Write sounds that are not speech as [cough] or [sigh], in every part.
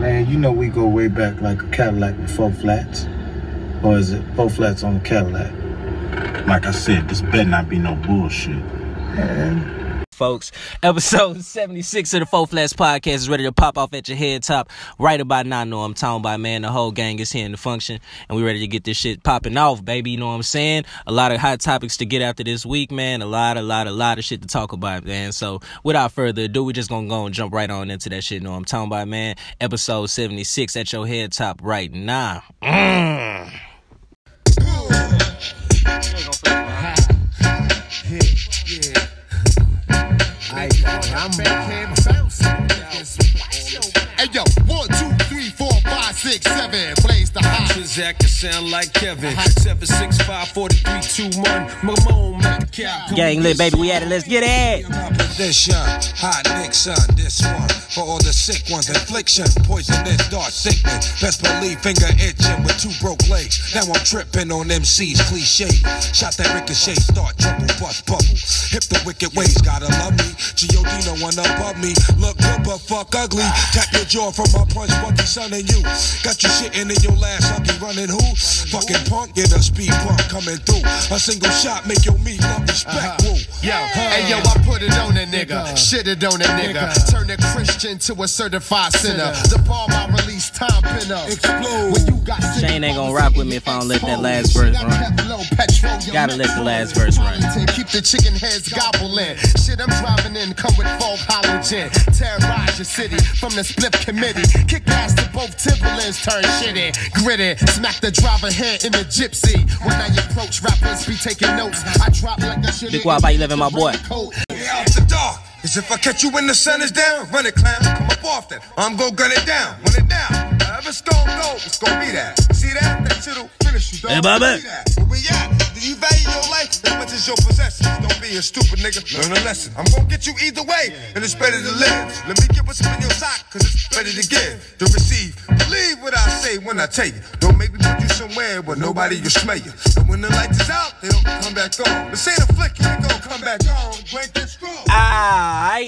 Man, you know we go way back like a Cadillac with four flats. Or is it four flats on a Cadillac? Like I said, this better not be no bullshit. Man, folks. [laughs] Episode 76 of the Four Flats Podcast is ready to pop off at your head top right about now. Know I'm talking about, man. The whole gang is here in the function, and we ready to get this shit popping off, baby. You know what I'm saying? A lot of hot topics to get after this week, man. A lot, a lot, a lot of shit to talk about, man. So without further ado, we just gonna go and jump right on into that shit. Know I'm talking about, man. Episode 76 at your head top right now. Mm. Hey yo, one, two, three, four, five, six, seven. Blaze the hot. Zach can sound like Kevin. Seven six five forty three two one. Metcalf. Gang lit, baby. We at it. Let's get it. Position, hot Nixon, this one for all the sick ones. Infliction, poisonous, dark sickness. Best believe finger itching with two broke legs. Now I'm tripping on MC's cliche. Shot that ricochet, start trouble, bust bubble. Hip the wicked ways, gotta love me. G.O.D. no one above me. Look good but fuck ugly. Tap your jaw from my punch, Bucky, son, and you. Got you shitting in your last huggy, running who? Fucking punk, get a speed bump coming through. A single shot make your meat love respect. Uh-huh. Woo. Yo, hey yo, I put it on a nigga, shit it on a nigga, turn a Christian to a certified sinner. The bomb I release, time pinner. Explode. When you Shane ain't gonna rock with me if I don't let that last verse run. Gotta let the last verse run. Keep the chicken heads gobbling. Shit, I'm driving in, come with folk halogen. Terrorize your city from the split committee. Kick ass to both Timberlands, turn shitty. Gritty, smack the driver head in the gypsy. When I approach rappers, be taking notes. I drop like a shit. Big Wop, how you living, my boy? Get out the dark. Cause if I catch you when the sun is down, run it, clown. Come up off that. I'm gon' gun it down. Run it down. However it's gon' go, it's gon' be that. See that? That shit'll finish you, dog. Hey, Bobby. Where we at? Do you value your life as much as your possessions? Don't be a stupid nigga. Learn a lesson. I'm gon' get you either way, and it's better to live. Let me get what's in your sock, cause it's better to give, to receive. Believe what I say when I tell you. Don't make me put you somewhere where nobody will smell you. And when the light is out, they don't come back on. This ain't a flick, you ain't gon' come back on. Break this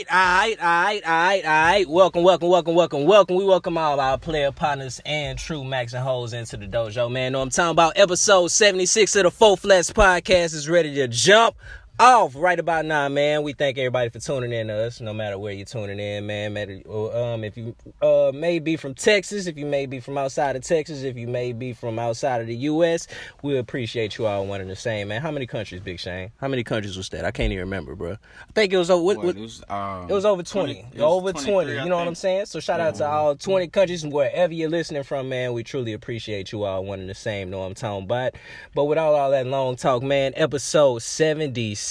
scroll. Alright, alright, alright, alright, alright. Welcome, welcome, welcome, welcome, welcome. We welcome all our player partners and true Max and Hoes into the dojo, man. Know I'm talking about episode 76 of the Four Flats podcast is ready to jump off right about now, man. We thank everybody for tuning in to us, no matter where you're tuning in, man. Matter, um, if you uh may be from Texas, if you may be from outside of Texas, if you may be from outside of the U.S., we appreciate you all one and the same, man. How many countries, Big Shane? How many countries was that? I can't even remember, bro. I think it was over. What, what, It was, um, it was over 20. it was over 20. You know what I'm saying? So shout out to all 20 countries wherever you're listening from, man. We truly appreciate you all one and the same. Know what I'm talking about. But without all that long talk, man, episode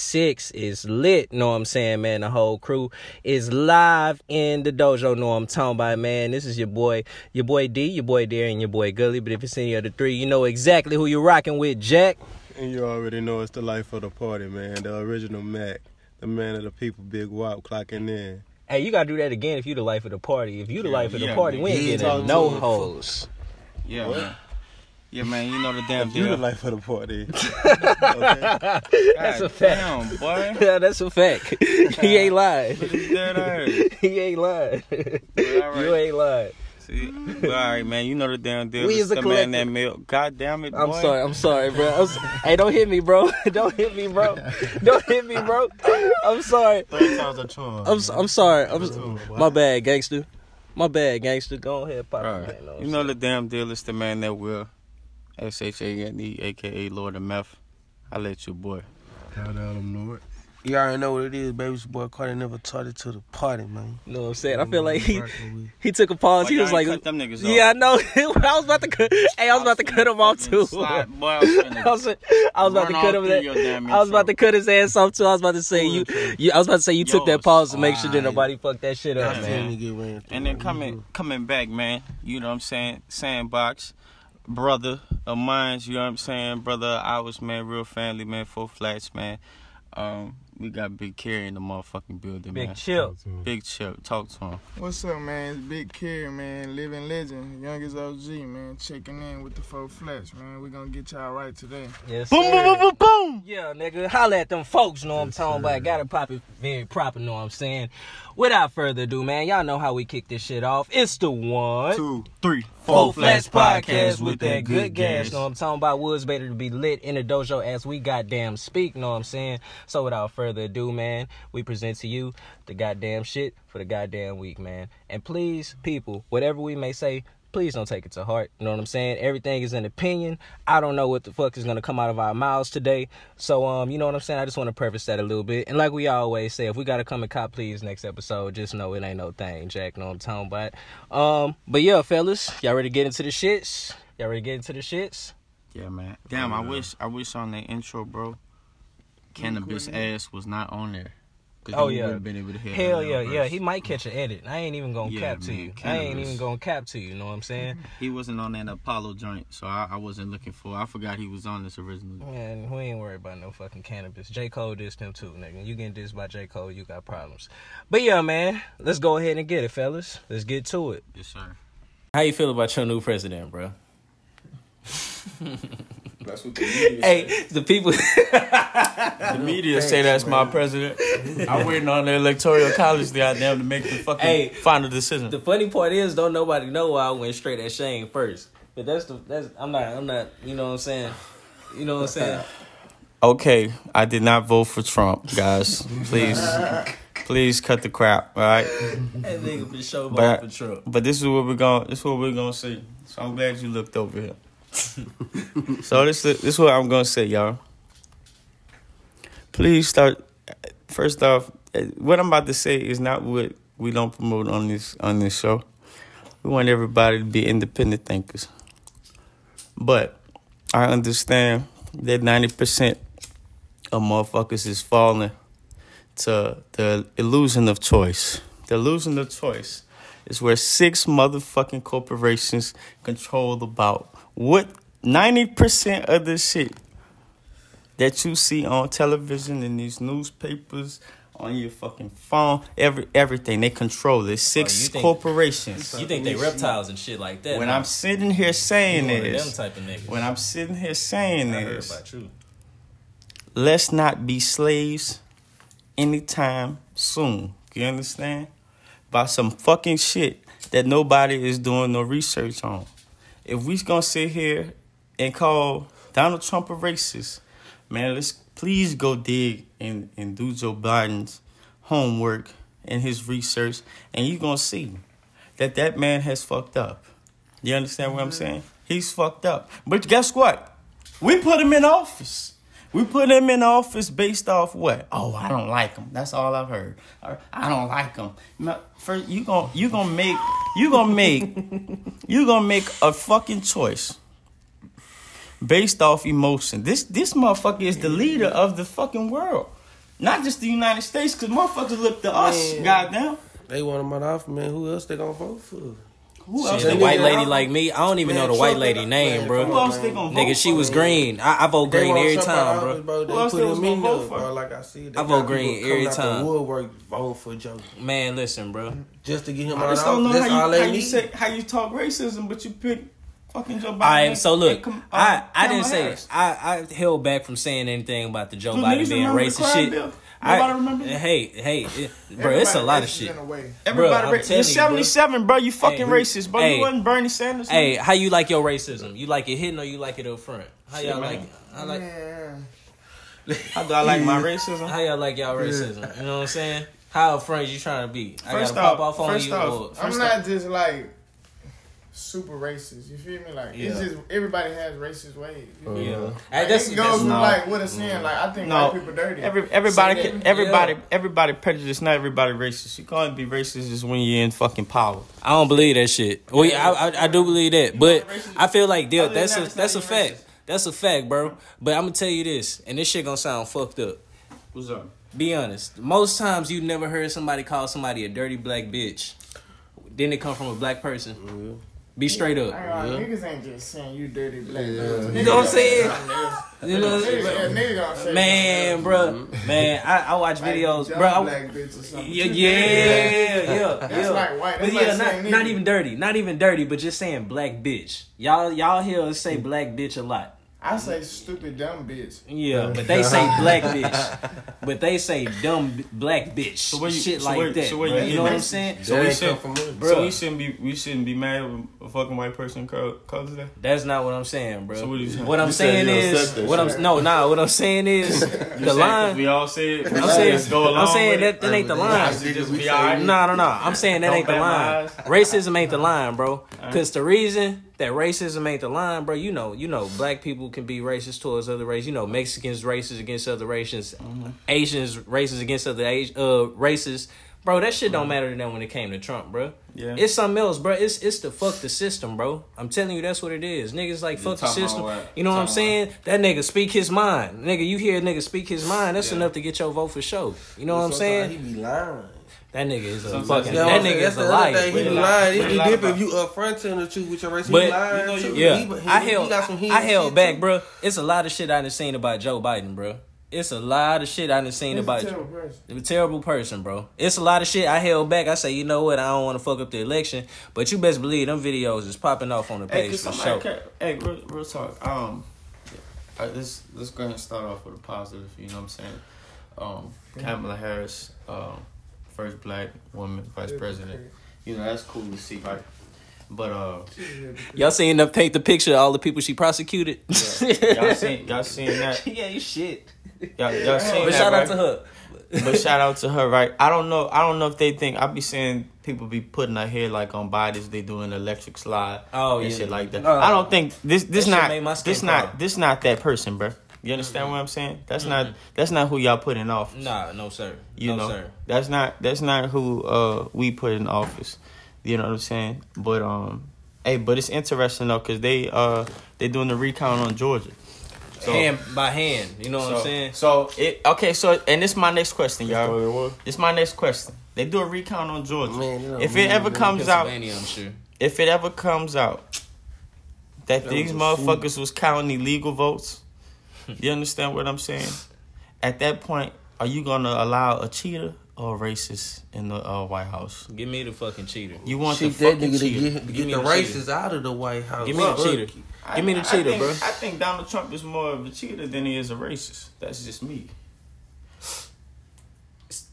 76 is lit. Know what I'm saying, man? The whole crew is live in the dojo. Know what I'm talking about, man. This is your boy, your boy D, your boy Deer, and your boy Gully. But if it's any of the three, you know exactly who you're rocking with, Jack. And you already know it's the life of the party, man. The original Mac, the man of the people, Big Wop, clocking in. Hey, you gotta do that again if you the life of the party. If you the Yeah, life of the yeah, party, we ain't getting no to hoes. Yeah, man. Yeah, man, you know the damn deal. you the life of the party. [laughs] okay? That's a God fact. Damn, boy. [laughs] Yeah, that's a fact. he ain't lying. It's dead ass. he ain't lying. all You ain't lying. See, all right, man. You know the damn deal. We is a the collective. man that milk. God damn it, boy. I'm sorry. I'm sorry, bro. I'm s- hey, don't hit me, bro. [laughs] don't hit me, bro. Don't hit me, bro. I'm sorry. Third time's a charm. I'm s- I'm sorry. I'm s- Ooh, my bad, gangster. My bad, gangster. Go ahead, pop. All it, right. man. You know the damn deal. It's the man that will. S H A N E, aka Lord of Meth. I let you, boy. Shout out them know it. You already know what it is, baby. It's your boy Cartie never taught it to the party, man. You know what I'm saying? I feel like he he took a pause. Why he was like, cut them niggas off? "Yeah, I know." [laughs] I was about to cut. Hey, I was about to cut him off too. Slide, boy, [laughs] I was I was, about to cut him. through That, your I was about to cut his ass off too. I was about to say you, you. I was about to say you took that pause to make sure that nobody fucked that shit up, man. man. Finna get ran through, And then coming coming back, man. You know what I'm saying? Sandbox, brother of mine. You know what I'm saying? Brother, I was man, real family, man. full flats, man. Um, we got Big Kerry in the motherfucking building, Big man. chill. Big chill. Talk to him. What's up, man? It's Big Kerry, man. Living legend. Youngest OG, man. Checking in with the four flats, man. we going to get y'all right today. Yes, Boom, sir. boom, boom, boom, Boom! Yeah, nigga. Holla at them folks, know what I'm talking about. Gotta pop it very proper, know what I'm saying. Without further ado, man, y'all know how we kick this shit off. It's the one, Two, three, Four Flats Podcast with that good gas. Know what I'm talking about? Woods better to be lit in the dojo as we goddamn speak. Know what I'm saying? So without further ado, man, we present to you the goddamn shit for the goddamn week, man. And please, people, whatever we may say, please don't take it to heart. You know what I'm saying? Everything is an opinion. I don't know what the fuck is gonna come out of our mouths today. So um, you know what I'm saying? I just want to preface that a little bit. And like we always say, if we gotta come and cop please next episode, just know it ain't no thing, Jack. Know what I'm talking about? Um, but yeah, fellas, y'all ready to get into the shits? Y'all ready to get into the shits? Yeah, man. Damn, I wish I wish on the intro, bro. Canibus ass was not on there. 'Cause Oh then we yeah, would've been able to hear hell yeah, real yeah. He might catch an edit. I ain't even gonna Yeah, cap to man, you. I ain't even gonna cap to you. Know what I'm saying? [laughs] He wasn't on that Apollo joint, so I, I wasn't looking for. I forgot he was on this originally. Man, we ain't worried about no fucking Canibus. J. Cole dissed him too, nigga. You getting dissed by J. Cole, you got problems. But yeah, man, let's go ahead and get it, fellas. Let's get to it. Yes, sir. How you feel about your new president, bro? [laughs] That's what the media Hey, the people. [laughs] The media say that's my president. [laughs] I'm waiting on the electoral college the goddamn to make the fucking Hey, final decision. the funny part is, don't nobody know why I went straight at Shane first. But that's the that's I'm not I'm not you know what I'm saying. You know what I'm saying. [laughs] Okay, I did not vote for Trump, guys. Please, please cut the crap. All right. That nigga for sure voted But for Trump. but this is what we're gonna. This is what we're gonna see. So I'm glad you looked over here. [laughs] so this this is what I'm gonna say, y'all. Please start. First off, what I'm about to say is not what we don't promote on this on this show. We want everybody to be independent thinkers. But I understand that ninety percent of motherfuckers is falling to the illusion of choice. The illusion of choice is where six motherfucking corporations control about what 90% of the shit that you see on television in these newspapers on your fucking phone every everything they control it six Oh, think- corporations You think they reptiles and shit like that? when huh? i'm sitting here saying this them type of when i'm sitting here saying I this let's not be slaves anytime soon. You understand? By some fucking shit that nobody is doing no research on. If we gonna sit here and call Donald Trump a racist, man, let's please go dig and, and do Joe Biden's homework and his research, and you gonna see that that man has fucked up. You understand what I'm mm-hmm. saying? He's fucked up. But guess what? We put him in office. We put him in office based off what? Oh, I don't like him. That's all I've heard. Or, I don't like him. First, you gon' you gonna make you gonna make [laughs] you gonna make a fucking choice based off emotion. This this motherfucker is the leader of the fucking world, not just the United States. Cause motherfuckers look to us. Man. Goddamn. They want him out off, man. Who else they gonna vote for? Who Shit, else? the they white lady vote? like me, I don't even know the white lady and- name, man, bro. Who else they gonna vote Nigga, she for? was green. I, I vote They green every time, bro. office, bro. They Who else put they him was in gonna vote there, for? bro. Like I said, they I vote green coming every out time. Woodwork voting for Joe Man, listen, bro. just to get him I out just of don't know office. That's how all you, how you say how you talk racism, but you pick fucking Joe Biden. All right, so look, and come- I, I didn't Kamala say Harris. I, I held back from saying anything about the Joe Do Biden being racist shit. bill? I, Nobody remember? Hey, hey, it, bro, it's a lot of shit. In. Everybody, I'm ra- you're you, bro. 77, bro. You fucking Hey, racist, bro. hey. you wasn't Bernie Sanders. Hey, how you like your racism? You like it hidden or you like it up front? How Shit, y'all man. like it? I like Man. how do I like my [laughs] racism? how y'all like y'all racism? You know what I'm saying? How up front you trying to be? I First gotta pop off- off on first you. off, or- I'm First not just like super racist. You feel me? Like Yeah. it's just everybody has racist ways. You yeah, uh-huh. Like, Hey, that's, it that's goes with no. like what it's saying. Like I think No. white people dirty. Every, everybody, can, that. everybody, Yeah. everybody prejudiced. Not everybody racist. You can't be racist just when you're in fucking power. I don't believe that shit. Well, yeah, I, I, I do believe that, but. I feel like yeah, that's a that's a not even fact. That's a fact, bro. But I'm gonna tell you this, and this shit gonna sound fucked up. What's up? Be honest. Most times you never heard somebody call somebody a dirty black bitch. Then it come from a black person. Mm-hmm. Be straight I up. ain't gonna Niggas ain't just saying you dirty black. man. You know what I'm saying? You know, niggas, yeah, niggas gonna man, bro, mm-hmm. man, I, I watch like, videos, bro. I, black bitch or something. yeah, yeah, yeah, That's yeah. like white. That's But like yeah, saying not, not even dirty, not even dirty, but just saying black bitch. Y'all, y'all hear us say mm-hmm. black bitch a lot. I say stupid dumb bitch. Yeah, but they say black [laughs] bitch. But they say dumb black bitch. So where you- shit so like where- that. so where you you know what I'm saying? So we should, from so we shouldn't be we shouldn't be mad when a fucking white person call, calls that. That's not what I'm saying, bro. So what you saying? What I'm You saying saying is, accept that what I'm shit. no, nah. What I'm saying is the line. We all say it. I'm saying, Let's go I'm saying that, that ain't the line. Should just be. No, no, no. I'm saying that ain't the line. Racism ain't the line, bro. Cause the reason that racism ain't the line, bro, you know, you know, black people can be racist towards other races. You know, Mexicans racist against other races, Asians racist against other Asi- uh races. Bro, that shit don't matter to them when it came to Trump, bro. Yeah. It's something else, bro. It's it's the fuck the system, bro. I'm telling you, that's what it is. Niggas like fuck the system. You know what I'm saying? That nigga speak his mind. Nigga, you hear a nigga speak his mind, that's enough to get your vote for sure. You know what I'm saying? He be lying. That nigga is a Sometimes- fucking. That that nigga that's is the a other thing. liar. He be He lie- lying. he It's lie different about- if you upfront telling the truth with your race. He But lying you know, too. yeah, He- he- I he held got some I held back, too. bro. It's a lot of shit I done seen about Joe Biden, bro. It's a lot of shit I done seen He's a about terrible person. a terrible person, bro. It's a lot of shit I held back. I say, you know what? I don't want to fuck up the election, but you best believe them videos is popping off on the Hey, page cause for sure. ca- hey, real, real talk. Um, uh, let's let's go ahead and start off with a positive. You know what I'm saying? Um, Kamala Harris, um, first black woman vice president. You know that's cool to see, right? But uh, Y'all seen them paint the picture of all the people she prosecuted? y'all seen y'all seen that? [laughs] yeah, you shit. Y'all, y'all seen But that, shout right? out to her. but shout out to her, right? I don't know. I don't know if they think I be seeing people be putting her hair like on bodies. They doing electric slide. Oh, and yeah. shit like that. No. I don't think this. This That not. made my skin This not. crawl. This not that person, bro. You understand what I'm saying? That's not. That's not who y'all put in office. Nah, no sir. You no know. sir. That's not. That's not who uh we put in office. You know what I'm saying? But um, hey, but it's interesting though because they uh they doing the recount on Georgia. So- hand by hand. You know what so, I'm saying? So it okay. So and this is my next question, y'all. This my next question. They do a recount on Georgia. Man, you know, if it man, ever man, comes out, I'm sure. if it ever comes out that That these was a motherfuckers was counting illegal votes, you understand what I'm saying? At that point, are you gonna allow a cheater or a racist in the uh, White House? Give me the fucking cheater. You want Shit, the that fucking nigga to cheater? get, to Give get me the the racists out of the White House. Give me the cheater. I- Give me the I cheater, think- bro. I think Donald Trump is more of a cheater than he is a racist. That's just me.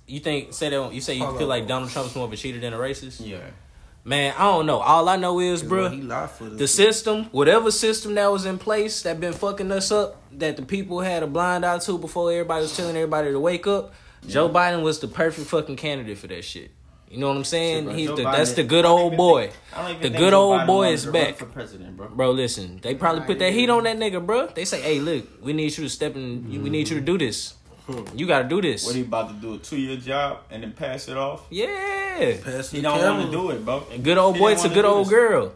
You think say that you say you Hold feel on. like Donald Trump's more of a cheater than a racist? Yeah. Man, I don't know. All I know is, bro, he lied for the system, whatever system that was in place that been fucking us up, that the people had a blind eye to before everybody was telling everybody to wake up. Joe Biden was the perfect fucking candidate for that shit. You know what I'm saying? bro. He's the, Biden- that's the good old boy. think- I don't even The good Joe old Biden boy is back. for president, bro. Bro, listen, they probably put that heat on that nigga, bro. They say, "Hey, look, we need you to step in. We need you to do this. You got to do this." What he about to do a two year job and then pass it off? yeah, Pass He the don't want to do it, bro. a good old He boy didn't to good old this. girl.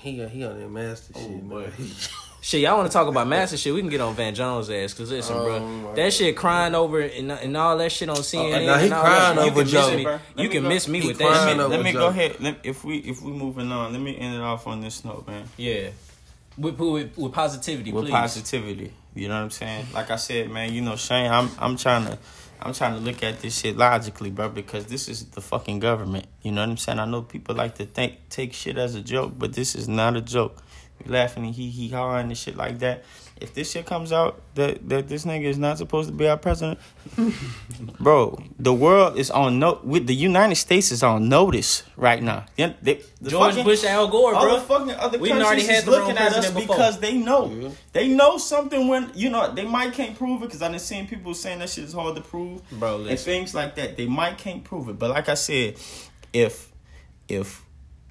He, he on that master oh, shit, boy. man. [laughs] Shit, y'all want to talk about master shit? We can get on Van Jones' ass. Cause listen, Oh, bro, my that shit crying over and, and all that shit on oh, CNN. now he and all crying that, shit. over you can Miss me, Let you me can go- miss me with that shit. over Let me go ahead. Let, if we if we moving on, let me end it off on this note, man. Yeah, with, with, with positivity, With please. positivity, you know what I'm saying? Like I said, man, you know, Shane, I'm I'm trying to. I'm trying to look at this shit logically, bro, because this is the fucking government. You know what I'm saying? I know people like to think take shit as a joke, but this is not a joke. We laughing and he he hawing and shit like that. If this shit comes out that that this nigga is not supposed to be our president, [laughs] bro, the world is on no. With the United States is on notice right now. Yeah, they, the George fucking- Bush, Al Gore, all bro. the fucking other We done already countries had is the looking at us president before. because they know. They know something when you know they might can't prove it because I done seen people saying that shit is hard to prove, Bro, and things like that. They might can't prove it, but like I said, if if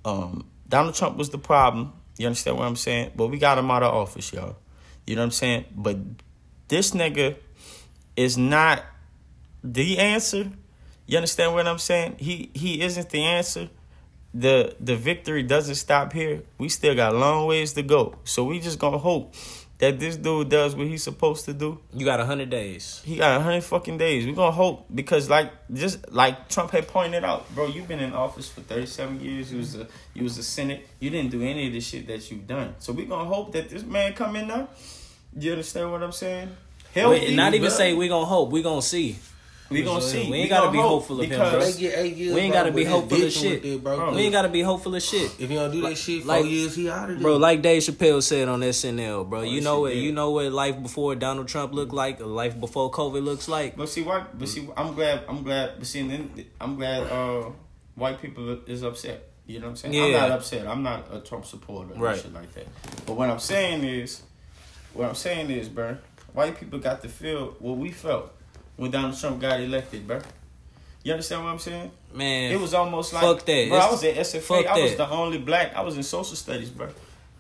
um Donald Trump was the problem, you understand what I'm saying? But we got him out of office, y'all. You know what I'm saying? But this nigga is not the answer. You understand what I'm saying? He he isn't the answer. The the victory doesn't stop here. We still got long ways to go. So we just gonna hope that this dude does what he's supposed to do. You got hundred days. He got a hundred fucking days. We gonna hope because like just like Trump had pointed out, bro, you've been in office for thirty seven years. You was a you was a Senate. You didn't do any of the shit that you've done. So we gonna hope that this man come in there. You understand what I'm saying? Wait, not even say we gonna hope. We gonna see. We gonna see. We ain't gotta be hopeful of him, because bro. They get eight years. We ain't bro, gotta be hopeful of shit. with bro. We ain't gotta be hopeful of shit. If you don't do that shit, four like- years, he out of there. Bro, like Dave Chappelle said on SNL, bro, you know what dead. you know what life before Donald Trump looked like, or life before COVID looks like. But see, why? But see, I'm glad. I'm glad. But see, then I'm glad. Uh, white people is upset. You know what I'm saying? Yeah. I'm not upset. I'm not a Trump supporter or Right. shit like that. But what I'm saying is, what I'm saying is, bro, white people got to feel what we felt when Donald Trump got elected, bro. You understand what I'm saying? Man, It was almost like, fuck that. bro. I was at SFA. I was that. the only black. I was in social studies, bro.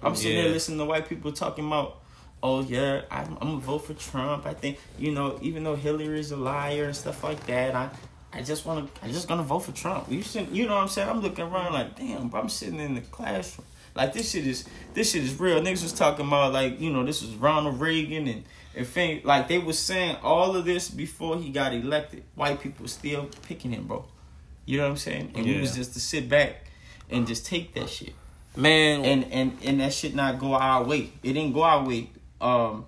I'm sitting Yeah. there listening to white people talking about, oh yeah, I'm, I'm gonna vote for Trump. I think you know, even though Hillary's a liar and stuff like that, I. I just want to. I'm just gonna vote for Trump. You should, you know what I'm saying? I'm looking around like, damn, bro. I'm sitting in the classroom. Like this shit is this shit is real. Niggas was talking about like you know this was Ronald Reagan and and thing like they was saying all of this before he got elected. White people still picking him, bro. You know what I'm saying? And we was just to sit back and just take that shit. Man, And and and that shit not go our way. It didn't go our way. Um,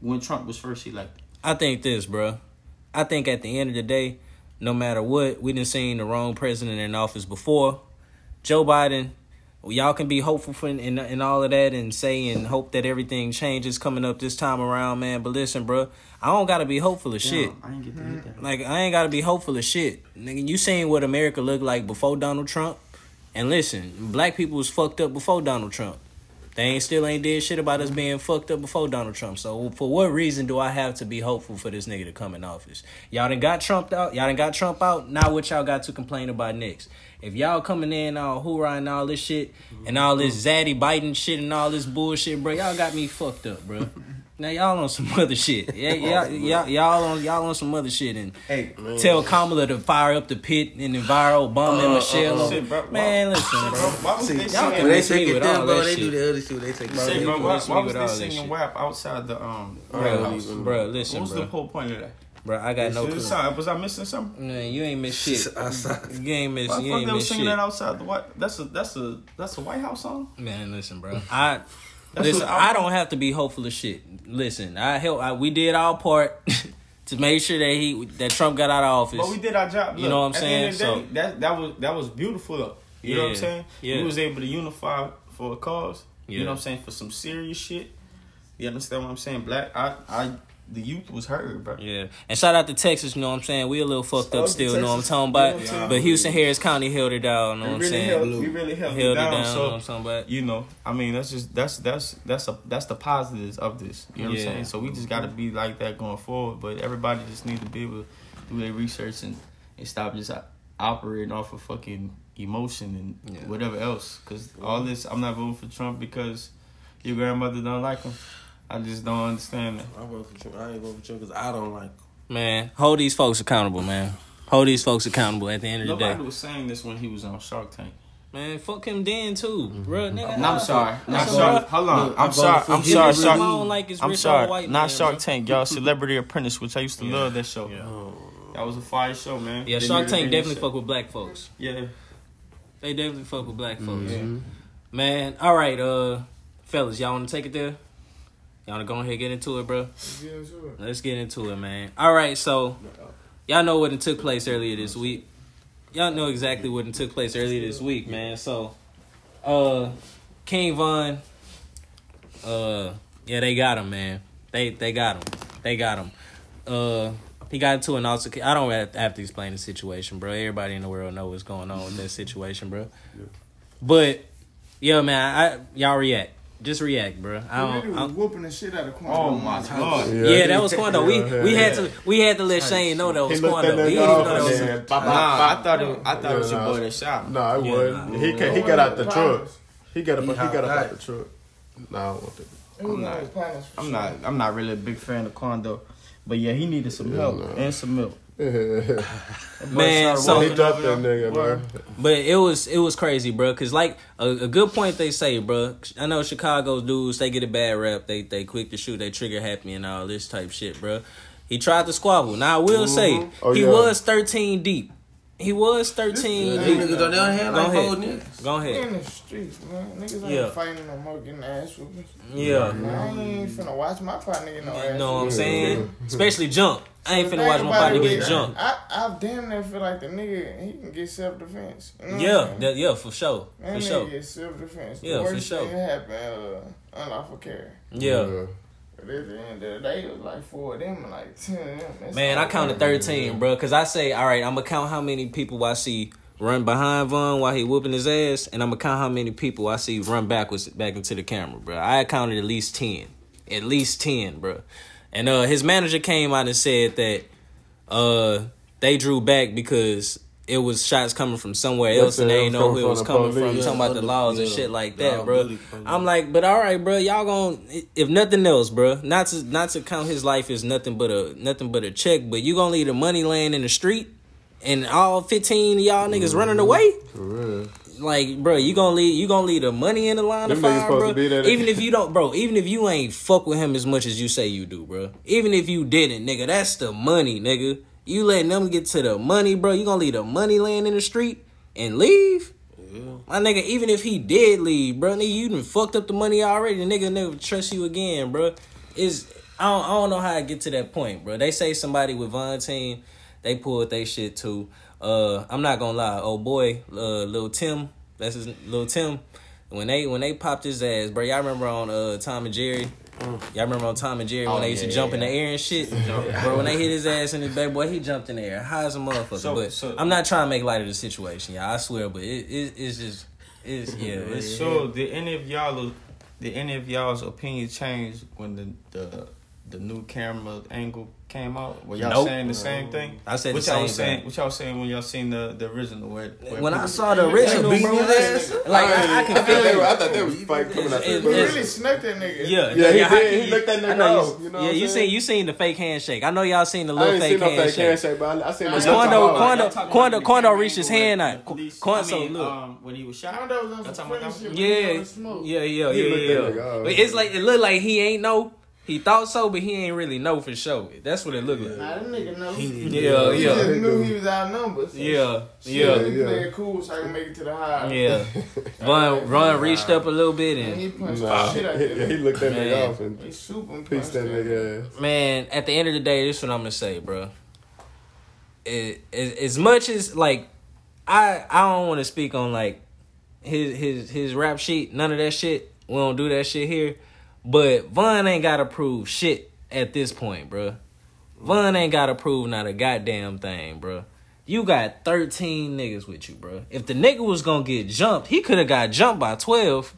when Trump was first elected. I think this, bro. I think at the end of the day, no matter what, we didn't seen the wrong president in office before. Joe Biden, y'all can be hopeful for and, and all of that and say and hope that everything changes coming up this time around, man. But listen, bro, I don't gotta be hopeful of shit. I didn't get to hit that. Like I ain't gotta be hopeful of shit. Nigga, you seen what America looked like before Donald Trump? And listen, black people was fucked up before Donald Trump. They ain't still ain't did shit about us being fucked up before Donald Trump. So for what reason do I have to be hopeful for this nigga to come in office? Y'all done got Trump out. Y'all done got Trump out. Now what y'all got to complain about next? If y'all coming in all hoorah and all this shit and all this zaddy Biden shit and all this bullshit, bro, y'all got me fucked up, bro. [laughs] Now y'all on some other shit. Yeah, y'all, y'all, y'all on y'all on some other shit and Hey, tell Kamala to fire up the pit and invite Obama and Michelle. uh, over- shit, bro. Man, listen, bro. Why was they y'all singing? can they miss me take it with down, all bro, that they do the other shit. They take Say, you bro, can why, why was they singing shit. WAP outside the um? Bro, warehouse? bro, listen, What was bro. the whole point of that? Bro, I got no Was, clue. outside? was I missing something? Man, you ain't miss [laughs] shit. Outside. You ain't miss. Why the You fuck ain't they was singing shit. that outside the White? That's a that's a that's a White House song. Man, listen, bro. [laughs] I listen. I- I don't have to be hopeful of shit. Listen, I help. I, we did our part [laughs] to make sure that he that Trump got out of office. But we did our job. You know what I'm at the end of the saying? day, that that was that was beautiful though. You know what I'm saying? Yeah. We was able to unify for a cause. You know what I'm saying? For some serious shit. You understand what I'm saying? Black, I, I, the youth was heard, bro. Yeah, and shout out to Texas. You know what I'm saying? We a little fucked Shout up still. You know what I'm Texas. talking You know about? what I'm? But Houston Harris County held it down. You know We what I'm really saying? held, we really held, Held it it down. down, so you know what I'm talking about? you know, I mean, that's just that's that's that's a that's the positives of this. You know what Yeah. I'm saying? So we just got to be like that going forward. But everybody just need to be able to do their research and, and stop just operating off of fucking emotion and Yeah. whatever else. Because all this, I'm not voting for Trump because your grandmother don't like him. I just don't understand it. I vote for Trump. I ain't vote for Trump because I don't like him. Man, hold these folks accountable, man. Hold these folks accountable at the end of the day, Nobody day. was saying this when he was on Shark Tank. Man, fuck him then too, bro. Nigga, No, I'm I- sorry. Not Listen, Shark. Hold on. Look, I I'm sorry. I'm him. sorry. He Shark. I don't like his I'm rich sorry. white Not man, Shark bro. Tank, y'all. Celebrity Apprentice, which I used to love that show. That was a fire show, man. Yeah, They Shark Tank definitely this fuck with black folks. Yeah. They definitely fuck with black folks. Mm-hmm. Man, all right, uh, fellas, y'all want to take it there? Y'all want to go ahead and get into it, bro? Let's get into it, man. All right, so y'all know what it took place earlier this week. Y'all know exactly what it took place earlier this week, man. So, uh, King Von, uh, yeah, they got him, man. They they got him. They got him. Uh, he got into an altercation. I don't have have to explain the situation, bro. Everybody in the world know what's going on with that situation, bro. But yeah, man, I y'all react. Just react, bro. I He don't. really was I'm- whooping the shit out of Quan. Oh my god. yeah, that was Quando. We we had to we had to let Shane know that was He looked that Quando. We didn't even know that was. then bop, bop, Nah. I thought it. I thought it was your Yeah, boy nah. that shot. him. No, it Yeah, wasn't. nah. He ca- he got out the truck. He got up. He He got up out the truck. No, I don't want that. I'm not- his partners for I'm not. I'm not really a big fan of Quando, but yeah, he needed some help no. and some milk. Man, so he dropped that nigga, bro. But it was it was crazy, bro. Cause like a, a good point they say, bro. I know Chicago's dudes they get a bad rep. They they quick to shoot. They trigger happy and all this type shit, bro. He tried to squabble. Now I will mm-hmm. say Oh, he yeah. was thirteen deep. He was thirteen. These niggas don't- they don't Go like ahead. niggas. Go ahead. in the streets, man. Niggas ain't Yeah. fighting no more, getting ass whoopings. Yeah. Man, I ain't finna watch my partner get no ass. You know what I'm saying? Especially jump. I ain't finna watch my partner get jumped. I, I damn near feel like the nigga, he can get self defense. You know Yeah, that, yeah, for sure, Man, for sure. get self defense. Yeah, the for worst sure. thing that happened, uh, unlawful carry. Yeah. But at the end of the day, it was like four of them and like [laughs] ten of them. That's Man, I counted 13, bro. Cause I say, all right, I'm gonna count how many people I see run behind Von while he whooping his ass, and I'm gonna count how many people I see run backwards back into the camera, bro. I counted at least 10, at least 10, bro. And uh, his manager came out and said that uh, they drew back because it was shots coming from somewhere else, and they it ain't know who it was from the coming from. police. Talking about the Yeah, laws and shit like that, bro. bully. I'm like, but all right, bro, y'all gonna if nothing else, bro, not to not to count his life as nothing but a nothing but a check, but you gonna leave the money laying in the street, and all 15 of y'all niggas running away. For real. Like, bro, you gonna leave you gonna leave the money in the line of Them niggas fire, bro. to be there Even if you don't, bro. Even if you ain't fuck with him as much as you say you do, bro. Even if you didn't, nigga, that's the money, nigga. You letting them get to the money, bro. You gonna leave the money laying in the street and leave? My nigga, even if he did leave, bro, nigga, you done fucked up the money already. The nigga never trust you again, bro. Is I don't, I don't know how I get to that point, bro. They say somebody with Von team, they pulled they shit too. Uh, I'm not gonna lie, oh boy, uh, little Tim, that's his little Tim. When they when they popped his ass, bro, y'all remember on uh Tom and Jerry. Y'all remember on Tom and Jerry when Oh, they used to yeah, jump in the air and shit? [laughs] Bro, when they hit his ass in his back, boy, he jumped in the air. High as a motherfucker. So- but so- I'm not trying to make light of the situation, y'all. I swear, but it, it it's just it's [laughs] yeah, it's So did any of y'all did any of y'all's opinion change when the the the new camera angle came out? Were y'all Nope. saying the same thing? I said what the y'all same saying. thing. What y'all saying when y'all seen the the original? Where, where when I saw the original, beating bro, his ass? like I, I can I, feel thought they were, I thought they was fighting coming out there. He really snuck that nigga. Yeah, Yeah, he how did. can He looked that nigga know off, You, you know what yeah, you seen you seen the fake handshake. I know y'all seen the I little ain't fake seen no fake handshake. handshake, but I, I seen the Quando, Quando, Y'all talking Quando, about Quando the reached his hand out. where- Quando, I so mean, look. um, when he was shot. Rondo was on Y'all some talking about friendship. that? with him Yeah, yeah, yeah, He yeah, looked that yeah. nigga off. It's like it looked like he ain't know. He thought so, but he ain't really know for sure. That's what it looked like. Nah, that nigga know. He He, did. Yeah, just yeah, knew he was outnumbered. So yeah, yeah, He yeah. played cool so I can make it to the high. yeah. [laughs] Run, run, reached up a little bit And and he punched Nah, the shit out he, there. he looked that Man. nigga off and He super pieced punched that that nigga ass. man, at the end of the day, this is what I'm gonna say, bro. It, it, as much as like, I I don't want to speak on like his his his rap sheet. None of that shit. We don't do that shit here. But Von ain't gotta prove shit at this point, bro. Von ain't gotta prove not a goddamn thing, bro. You got 13 niggas with you, bro. If the nigga was gonna get jumped, he could have got jumped by 12.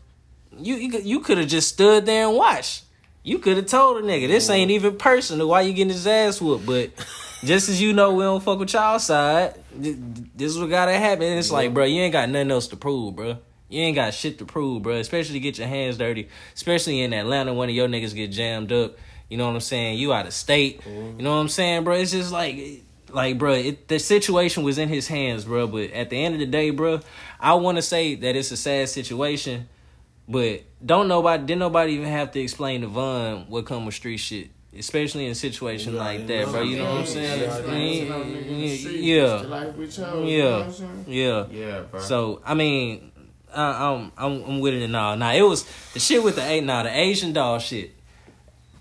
You you, you could have just stood there and watched. You could have told a nigga, this ain't even personal. Why you getting his ass whooped? But [laughs] just as you know, we don't fuck with y'all side. This is what gotta happen. It's like, bro, you ain't got nothing else to prove, bro. You ain't got shit to prove, bro. Especially get your hands dirty. Especially in Atlanta, one of your niggas get jammed up. You know what I'm saying? You out of state. You know what I'm saying, bro? It's just like, like, bro, it, the situation was in his hands, bro. But at the end of the day, bro, I want to say that it's a sad situation. But don't nobody didn't nobody even have to explain to Von what come with street shit. Especially in a situation like that, bro. You know what I'm saying? I yeah. Like we chose, you Yeah, yeah, Yeah, bro. So I mean, I, I'm I'm I'm with it and all. Now it was the shit with the eight. Now the Asian doll shit.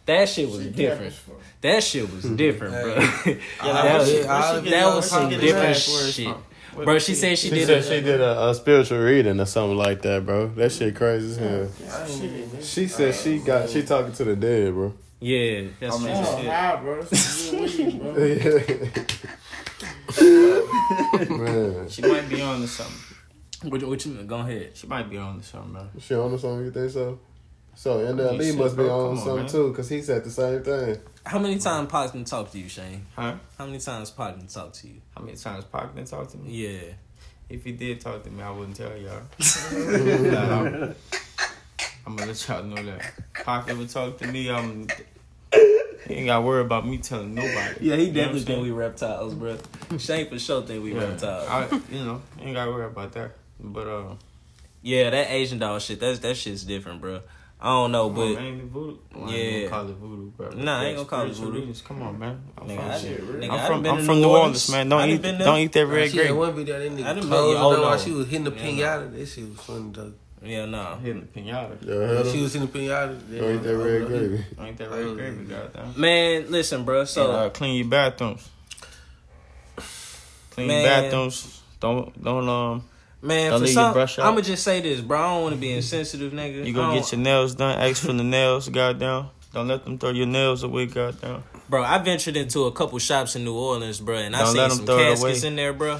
That shit was different. That shit was [laughs] different, bro. [laughs] that was, Yeah, that was some different ass where it's shit. from. Bro, she said she, She did said it. she did a, a spiritual reading or something like that, bro. That shit crazy as hell. She said she got she talking to the dead, bro. Yeah, that's Oh, what high, bro. That's some good weed, bro. [laughs] Man, She might be on to something. What, what you go ahead? She might be on the something, bro. she on to something? You think so? So NLE shit, must be bro. on Come on, something man. too, cause he said the same thing. How many times Pac done talk to you, Shane? Huh? How many times Pac done talk to you? How many times Pac didn't talk to me? Yeah. If he did talk to me, I wouldn't tell y'all. [laughs] [laughs] Flat out. I'm gonna let y'all know that. Pac ever talk to me, I'm. He ain't got to worry about me telling nobody. Yeah, he You know definitely think saying? we reptiles, bro. Shane for sure think we Yeah. reptiles. I, you know, ain't got to worry about that. But uh, Yeah, that Asian doll shit, that's that shit's different, bro. I don't know, but man, voodoo. Well, I Yeah. ain't gonna call it voodoo, bro. Nah, I ain't gonna call it voodoo. readings, Come on, man. I'm Nigga, from, I shit. nigga, I I'm from, I'm from New New Orleans. Orleans, man. Don't done eat, don't eat that red she had grape. one video that nigga I done been- closed oh, the while no. she was hitting the Yeah, pinata. That shit was funny though. yeah, no. Hitting the pinata. Yeah, She was hitting the pinata. Don't eat that red gravy. Don't eat that red grape, goddamn. Man, listen, bro. So So uh, clean your bathrooms. Clean Man. your bathrooms. Don't don't um. Man, Don't for leave your some, brush out. I'ma just say this, bro. I don't want to be insensitive, nigga. You go I get your nails done. Ask for the nails, goddamn. Don't let them throw your nails away, goddamn. Bro, I ventured into a couple shops in New Orleans, bro, and I Don't seen some throw it caskets away. in there, bro.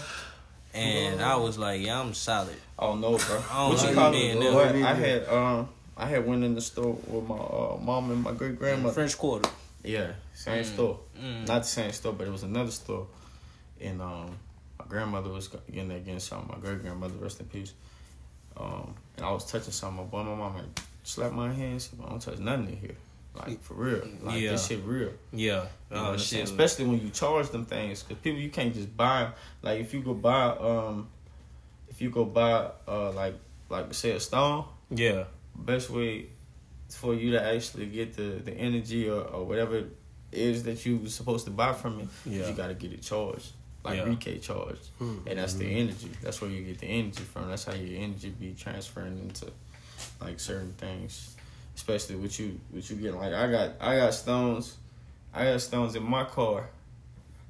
And I was like, yeah, I'm solid. Oh no, bro. I don't What know you call you it? being What? there. I had um, I had went in the store with my uh, mom and my great grandmother. French Quarter. Yeah, same Mm. store. Mm. Not the same store, but it was another store. And um, my grandmother was getting there getting something. My great grandmother, rest in peace. Um, and I was touching something. My boy, my mom had slapped my hands. I don't touch nothing in here. Like for real. Like Yeah. this shit real. Yeah. You know Oh what I'm saying? shit. Especially when you charge them things, because people you can't just buy. Like if you go buy, um, if you go buy, uh, like like say a stone, Yeah. best way for you to actually get the the energy or, or whatever it is that you was supposed to buy from it, Yeah. you got to get it charged, like Yeah. Rike charged, hmm. and that's the hmm. energy. That's where you get the energy from. That's how your energy be transferring into like certain things, especially what you what you get. Like I got I got stones, I got stones in my car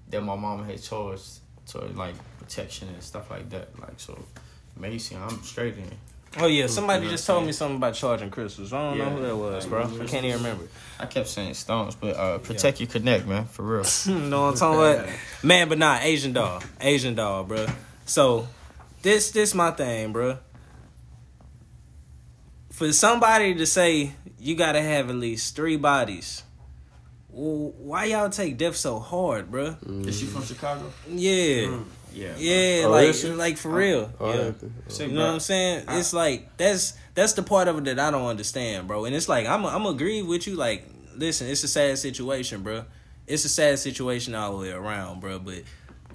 that my mama had charged to like protection and stuff like that. Like so, Mason, I'm straight in. Oh yeah, somebody just told me something about charging crystals. I don't know who that was, bro. I can't even remember. I kept saying stones, but uh, protect your connect, man, for real. [laughs] no, I'm talking about? Man, but not Asian doll. Asian doll, bro. So this this my thing, bro. For somebody to say you gotta have at least three bodies, well, why y'all take death so hard, bro? Is she from Chicago? Yeah. Yeah. Yeah, Oh, like is like for real. Oh, I yeah. had You know what I'm saying? I- it's like that's that's the part of it that I don't understand, bro. And it's like I'm I'm agree with you. Like, listen, it's a sad situation, bro. It's a sad situation all the way around, bro. But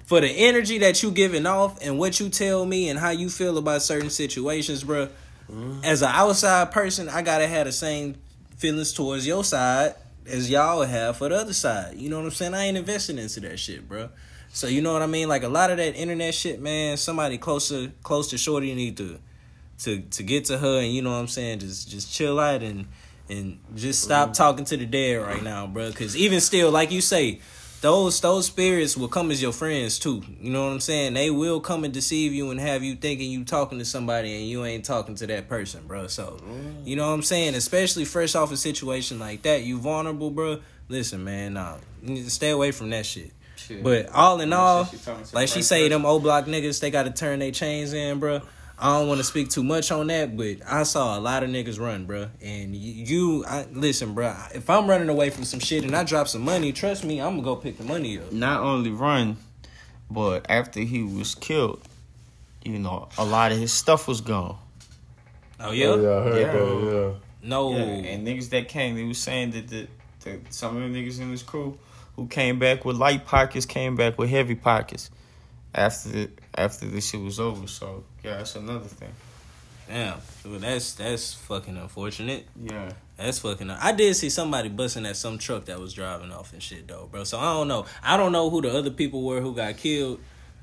for the energy that you giving off and what you tell me and how you feel about certain situations, bro. Mm-hmm. As an outside person, I gotta have the same feelings towards your side as y'all have for the other side. You know what I'm saying? I ain't investing into that shit, bro. So you know what I mean? Like a lot of that internet shit, man. Somebody closer, close to Shorty need to, to to get to her, and you know what I'm saying? Just just chill out and and just stop mm-hmm. talking to the dead right now, bro. Because even still, like you say, those those spirits will come as your friends too. You know what I'm saying? They will come and deceive you and have you thinking you talking to somebody and you ain't talking to that person, bro. So, mm. you know what I'm saying? Especially fresh off a situation like that, you vulnerable, bro. Listen, man, nah, you need to stay away from that shit. Shit. But all in all, she talking to the like she say, person. them old block niggas, they got to turn their chains in, bro. I don't want to speak too much on that, but I saw a lot of niggas run, bro. And you, you I, listen, bro. If I'm running away from some shit and I drop some money, trust me, I'm gonna go pick the money up. Not only run, but after he was killed, you know, a lot of his stuff was gone. Oh yeah, Oh, yeah, I heard Yeah. that. no, Yeah, and niggas that came, they was saying that the, the some of the niggas in this crew who came back with light pockets came back with heavy pockets after the, after this shit was over. So yeah, that's another thing. damn, Well, that's that's fucking unfortunate. Yeah. That's fucking. I did see somebody busting at some truck that was driving off and shit though, bro. So I don't know. I don't know who the other people were who got killed.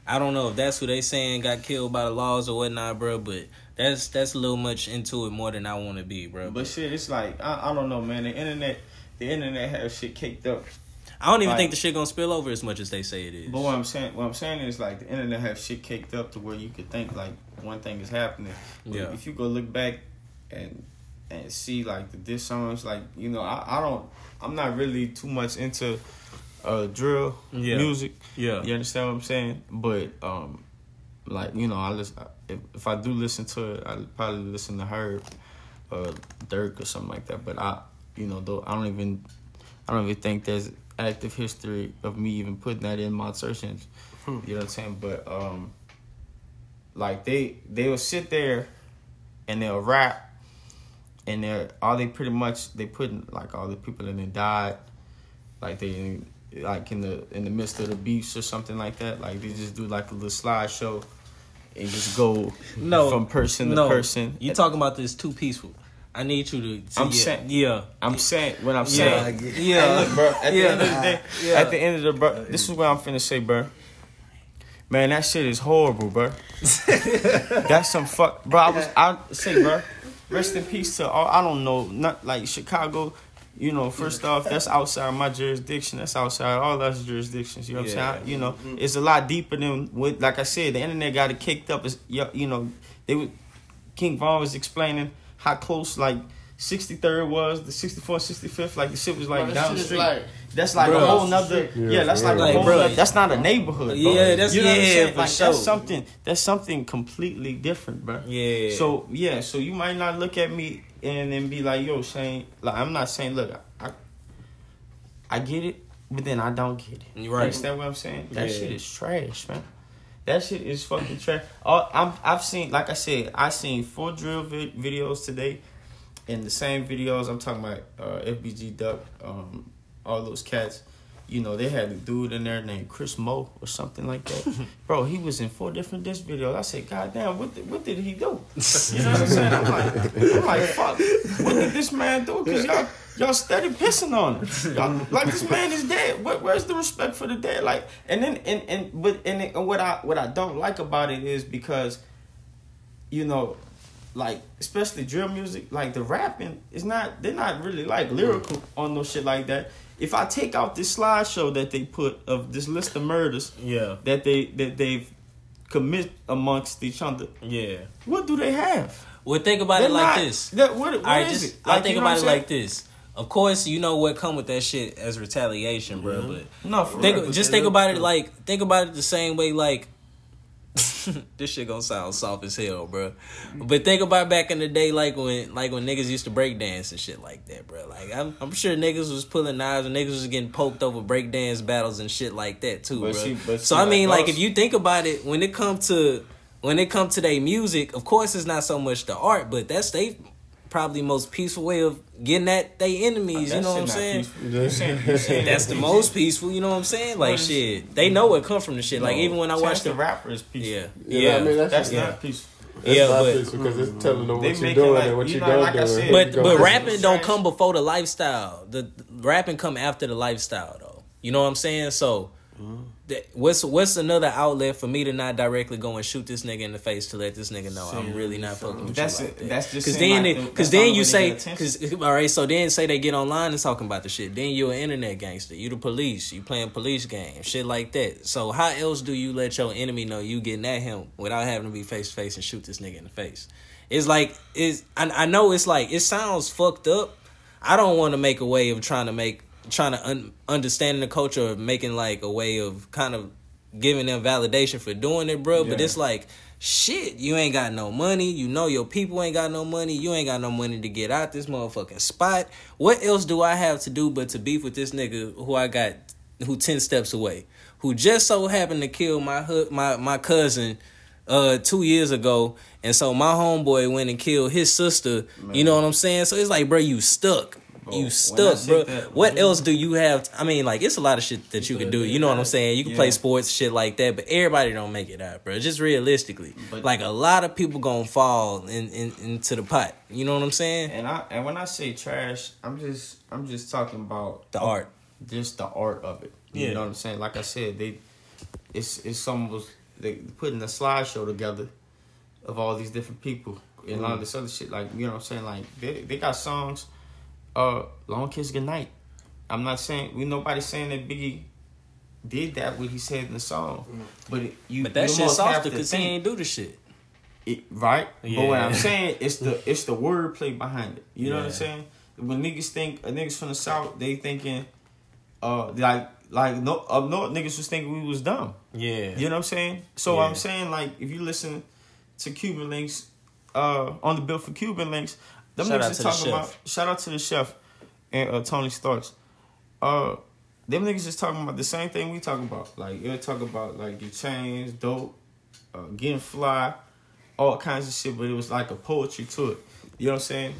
I don't know if that's who they saying got killed by the laws or whatnot, bro. But that's that's a little much into it more than I want to be, bro. But shit, it's like I, I don't know, man. The internet, the internet has shit caked up. I don't even Like- think the shit gonna spill over as much as they say it is. But what I'm saying, what I'm saying is like the internet have shit caked up to where you could think like one thing is happening. But Yeah. If you go look back and and see like the diss songs, like you know, I, I don't, I'm not really too much into uh drill Yeah. music. Yeah. You understand what I'm saying? But um, like you know, I listen. If, if I do listen to it, I probably listen to Herb, or Durk or something like that. But I, you know, though I don't even, I don't even think there's active history of me even putting that in my search engine. You know what I'm saying? But um, like they they will sit there and they'll rap, and they're all they pretty much they put like all the people that they died, like they like in the in the midst of the beefs or something like that. Like they just do like a little slideshow and just go no from person no. to person. You talking about this too peaceful? I need you to. to I'm yeah, saying- yeah. I'm saying what I'm Yeah. saying. Yeah. Hey, look, bro. At the Yeah. end of the day, Yeah. at the end of the bro, this is what I'm finna say, bro. Man, that shit is horrible, bro. [laughs] That's some fuck, bro. I was, I say, bro. Rest in peace to all. I don't know, not like Chicago. You know, first off, that's outside my jurisdiction. That's outside all us jurisdictions. You know what Yeah. I'm saying? You know, it's a lot deeper than what. Like I said, the internet got it kicked up. Is you know, they would. King Von was explaining how close like 63rd was, the 64th, 65th, like the shit was like Bro, down the street. like- that's like Bro. a whole nother. Yeah, Yeah, that's for like a whole. bro. nother- that's not a neighborhood. Bro. Yeah, that's- you know what I'm yeah, saying? for Like sure. that's something. That's something completely different, bro. Yeah. So yeah, so you might not look at me and then be like, "Yo, Shane." Like I'm not saying, look, I, I get it, but then I don't get it. You You right. understand what I'm saying? That Yeah. shit is trash, man. That shit is fucking trash. All, I'm, I've seen, like I said, I seen full drill vi- videos today, and the same videos I'm talking about. Uh, FBG Duck, um, all those cats. You know, they had a dude in there named Chris Mo or something like that. [laughs] Bro, he was in four different disc videos. I said, God damn, what did, what did he do? [laughs] You know what I'm saying? I'm like, I'm like, fuck, what did this man do? Because y'all, y'all steady pissing on him. Y'all, like this man is dead. What, where's the respect for the dead? Like, and then and and but and, and what I what I don't like about it is because, you know, like especially drill music, like the rapping is not they're not really like lyrical on no shit like that. If I take out this slideshow that they put of this list of murders Yeah. that they that they've commit amongst each other, Yeah. what do they have? Well, think about They're it like not- this. That, what, what All right, is just it? I think you know about it like this. Of course, you know what come with that shit as retaliation, bro. Mm-hmm. But? No, for think, real. just think about it like think about it the same way like [laughs] this shit gonna sound soft as hell, bro. But think about back in the day, like when like when niggas used to break dance and shit like that, bro. Like I'm I'm sure niggas was pulling knives and niggas was getting poked over break dance battles and shit like that too, But bro. but so I mean, like like if you think about it, when it come to when it come to their music, of course it's not so much the art, but that's they probably most peaceful way of getting at they enemies. Oh, you know what I'm saying? peaceful. You saying- you saying That's the most peaceful. You know what I'm saying? Like shit, they know what come from the shit. Like No, even when I watch the the rapper is peaceful. yeah, Yeah, yeah, I mean, that's, That's yeah. not peaceful. That's Yeah, but- because it's mm-hmm. telling them what you're doing like- and what you you're know, gonna like I do. said- and but what but rapping do. don't come before the lifestyle. The, the rapping come after the lifestyle though. You know what I'm saying? So. that- What's what's another outlet for me to not directly go and shoot this nigga in the face to let this nigga know I'm really not fucking with That's you it. like that. That's just Cause then, like, it- the- cause that's the then you say, to get attention. cause [laughs] all right. So then say they get online and talking about the shit. Then you're an internet gangster. You the police. You playing police game shit like that. So how else do you let your enemy know you getting at him without having to be face to face and shoot this nigga in the face? It's like is I, I know it's like it sounds fucked up. I don't want to make a way of trying to make trying to un, understanding the culture of making like a way of kind of giving them validation for doing it, bro. But it's like shit. You ain't got no money. You know your people ain't got no money. You ain't got no money to get out this motherfucking spot. What else do I have to do but to beef with this nigga who I got who ten steps away, who just so happened to kill my hu- my my cousin uh two years ago and so my homeboy went and killed his sister you know what i'm saying so it's like bro you stuck Bro, you stuck bro that- what else do you have i mean like it's a lot of shit that you can do you know what i'm saying you can play sports shit like that but everybody don't make it out bro just realistically But- like a lot of people gonna fall in, in into the pot you know what i'm saying And I and when I say trash, I'm just I'm just talking about the art just the art of it. You Yeah. know what I'm saying? Like I said, they it's it's almost they putting a slideshow together of all these different people and all mm. this other shit. Like you know what I'm saying? Like they they got songs, uh, "Long Kiss Goodnight." I'm not saying we nobody saying that Biggie did that what he said in the song, but it, you but that you shit's softer because he ain't do the shit it, right? But what I'm saying it's the it's the wordplay behind it. You know what I'm saying? When niggas think uh, niggas from the south, they thinking, uh, like like no up north niggas was thinking we was dumb. yeah You know what I'm saying? So Yeah. I'm saying like if you listen to Cuban Linx, uh, on the bill for Cuban Linx, them Shout niggas out is to the talking chef. about. Shout out to the chef and uh, Tony Starks. Uh, them niggas is talking about the same thing we talk about. Like you'll talk about like your chains, dope, uh, getting fly, all kinds of shit. But it was like a poetry to it. You know what I'm saying?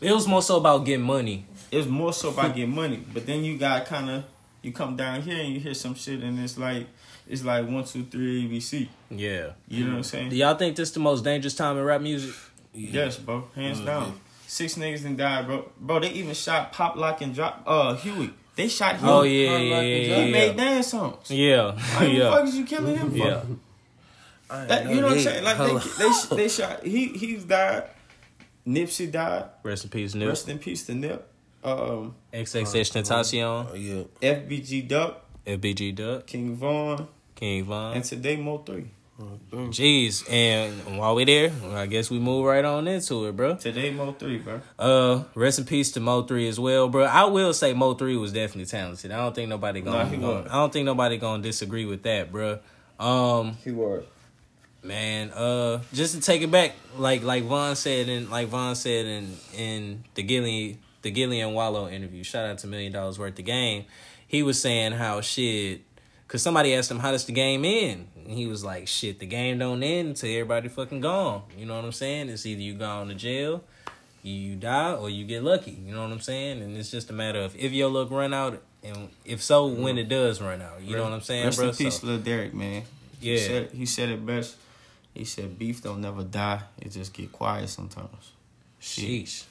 it was more so about getting money It was more so about getting money. But then you got kind of you come down here and you hear some shit and it's like it's like one two three ABC. yeah You know what I'm saying? do y'all think this the most dangerous time in rap music Yes, bro, hands down. Six niggas and died, bro. Bro, they even shot Pop Lock and Drop. Uh, Huey. They shot Huey. Oh, yeah, Pop yeah, Lock and yeah, He yeah, made yeah. dance songs. Yeah, Why the yeah. fuck is you killing him for? Yeah. That, you know what I'm saying? Like they, they, they shot. He he's died. Nipsey died. Rest in peace, Nip. Rest in peace to Nip. Um, XXXTentacion. Oh, yeah. FBG Duck, FBG Duck. King Von, King Von. and today Mo3. Jeez, and while we there, I guess we move right on into it, bro. Today Mo3, bro. Uh, rest in peace to Mo3 as well, bro. I will say Mo3 was definitely talented. I don't think nobody gonna. I don't think nobody gonna disagree with that, bro. Um, He was. man, uh, just to take it back, like like Von said, and like Von said in in the Gillian the Gillie and Wallo interview. Shout out to Million Dollars Worth of Game. He was saying how shit. Cause somebody asked him how does the game end, and he was like, "Shit, the game don't end until everybody fucking gone." You know what I'm saying? It's either you gone to jail, you die, or you get lucky. You know what I'm saying? And it's just a matter of if your luck run out, and if so, when it does run out. You know what I'm saying, Rest bro? in peace, So- Lil Durk, man. He Yeah. said, he said it best. He said, "Beef don't never die. It just get quiet sometimes." Shit. Sheesh.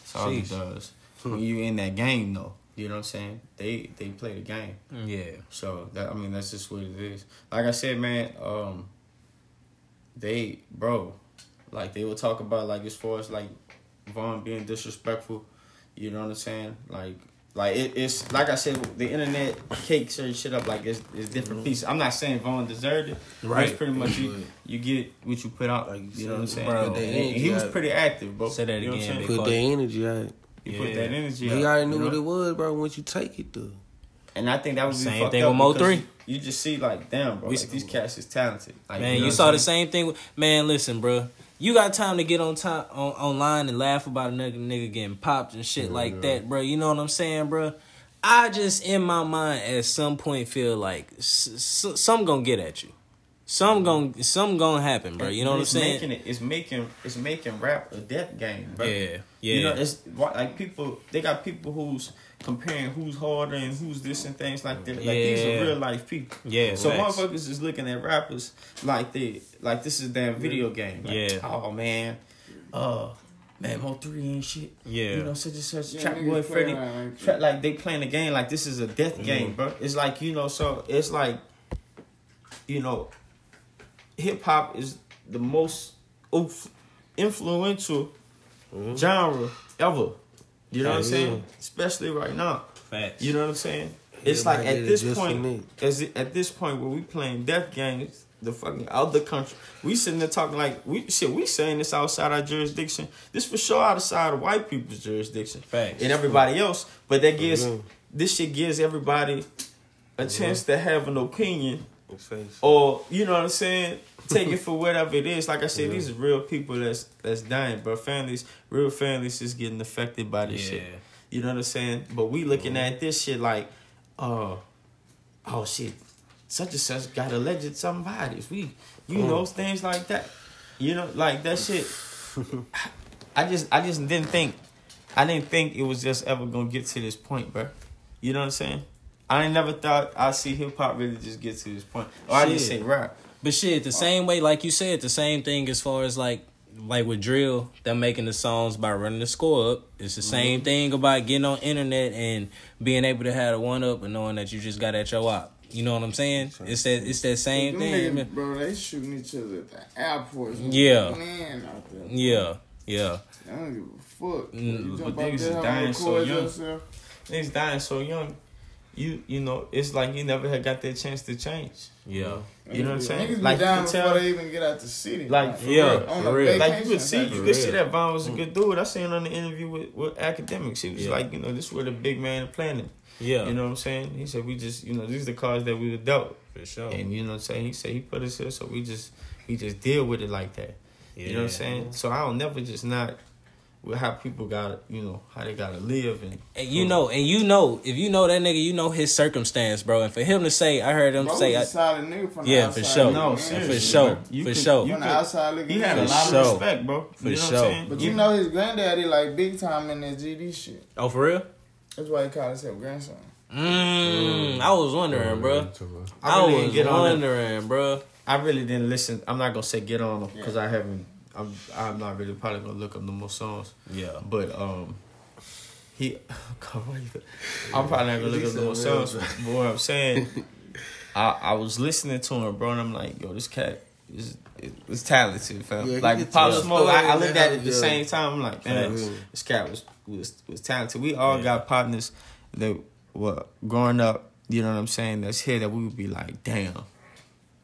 That's all it Sheesh. does. when you in that game, though, you know what I'm saying? They they play the game. Yeah. So that I mean, that's just what it is. Like I said, man. Um, they bro, like they will talk about like as far as like Von being disrespectful. You know what I'm saying? Like. Like it, it's like I said, the internet cakes certain shit up like it's, it's different pieces. I'm not saying Von deserved it, right? Right. It's pretty much you, you get what you put out. Like you you know what I'm saying? bro, And- they and ain't he was pretty active, bro. Say that You know what I'm again, saying? Put fuck. the energy out. You put Yeah. that energy He out. already knew you what it was, bro. Once you take it, though. And I think that would be Same thing up with Mo3. You, you just see like, damn, bro, We- like, these cats is talented. Like, Man, know you saw I'm the same thing. With, man, listen, bro. You got time to get on time on online and laugh about another nigga, nigga getting popped and shit like that, bro. You know what I'm saying, bro? I just in my mind at some point feel like s- s- some gonna get at you. Some gonna some gonna happen, bro. You know what I'm it's saying? Making it, it's making it's making rap a death game, bro. Yeah, yeah. You know, it's like people they got people who's comparing who's harder and who's this and things like that. Like these are real life people. Yeah, So facts. motherfuckers is looking at rappers like they like this is a damn video game. Like, Yeah. Oh man, uh. Man, Mo3 and shit. Yeah. you know such and such. Yeah, Trap boy play Freddie, like Tra- like they playing the game like this is a death Mm-hmm. game, bro. It's like you know, so it's like, you know, hip hop is the most oof, influential genre ever. You know what I'm Yeah. saying? Especially right now. Facts. You know what I'm saying? It's Everybody like at this just for me. point, as it, at this point where we playing death games, the fucking other country, we sitting there talking like we shit. We saying this outside our jurisdiction. This for sure outside of white people's jurisdiction Facts. and everybody else. But that gives Mhm. this shit gives everybody a chance to have an opinion or you know what I'm saying. Take it for whatever it is. Like I said, these are real people that's that's dying, but families, real families, is getting affected by this Yeah. shit. You know what I'm saying? But we looking at this shit like, uh, oh shit, such and such got alleged somebody's. We, you know, things like that. You know, like that shit. [laughs] I just, I just didn't think, I didn't think it was just ever gonna get to this point, bro. You know what I'm saying? I ain't never thought I'd see hip hop really just get to this point. Or I just Shit. say rap. But shit, the same way, like you said, the same thing as far as like like with drill, them making the songs by running the score up. It's the same thing about getting on internet and being able to have a one up and knowing that you just got at your op. You know what I'm saying? It's that it's that same thing. niggas, bro, they shooting each other at the airports. Yeah. Man out there. Yeah, yeah. I don't give a fuck. Mm, you but jump niggas out is there, have dying a so young. yourself. Niggas dying so young. You you know, it's like you never had got that chance to change. Yeah. Mm-hmm. You know what I'm saying? Niggas Like you dying can before tell they even get out the city. Like, for Yeah, real. on for a real. Like you could see, you shit. could see that Von was a good mm. dude. I seen on the interview with, with academics. He was Yeah. like, you know, this is where the big man planet. Yeah. You know what I'm saying? He said we just, you know, these are the cards that we were dealt. For sure. And you know what I'm saying? He said he put us here, so we just we just deal with it like that. You know what I'm saying? So I'll never just not with how people got you know, how they gotta live and And you know, and you know, if you know that nigga, you know his circumstance, bro. And for him to say, I heard him Bro say, was I, a solid nigga from the yeah, for sure, No, man. seriously, for sure, bro. You for could- sure. you From the could- outside looking He had a lot sure. of respect, bro. For you know what sure. I'm saying? But you know his granddaddy like big time in that GD shit. oh for real? That's why he called himself grandson. Mm, I was wondering, bro. I I was get on it. wondering, bro. I really didn't listen. I'm not gonna say get on him because I haven't I'm I'm not really probably gonna look up no more songs. Yeah. But um, he. [laughs] God, I'm probably not gonna look up no more songs. But what I'm saying, [laughs] I I was listening to him, bro, and I'm like, yo, this cat is is talented, fam. Yeah, like Pop Smoke, I, I looked at it at the same time. I'm like, man, Facts. this cat was was was talented. We all got partners that were growing up. You know what I'm saying? That's here that we would be like, damn,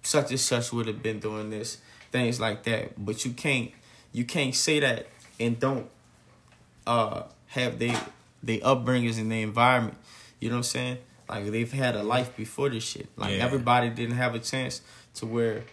such and such would have been doing this, things like that. But you can't you can't say that and don't uh have they they upbringings in the environment. You know what I'm saying? Like they've had a life before this shit. Like Yeah. everybody didn't have a chance to where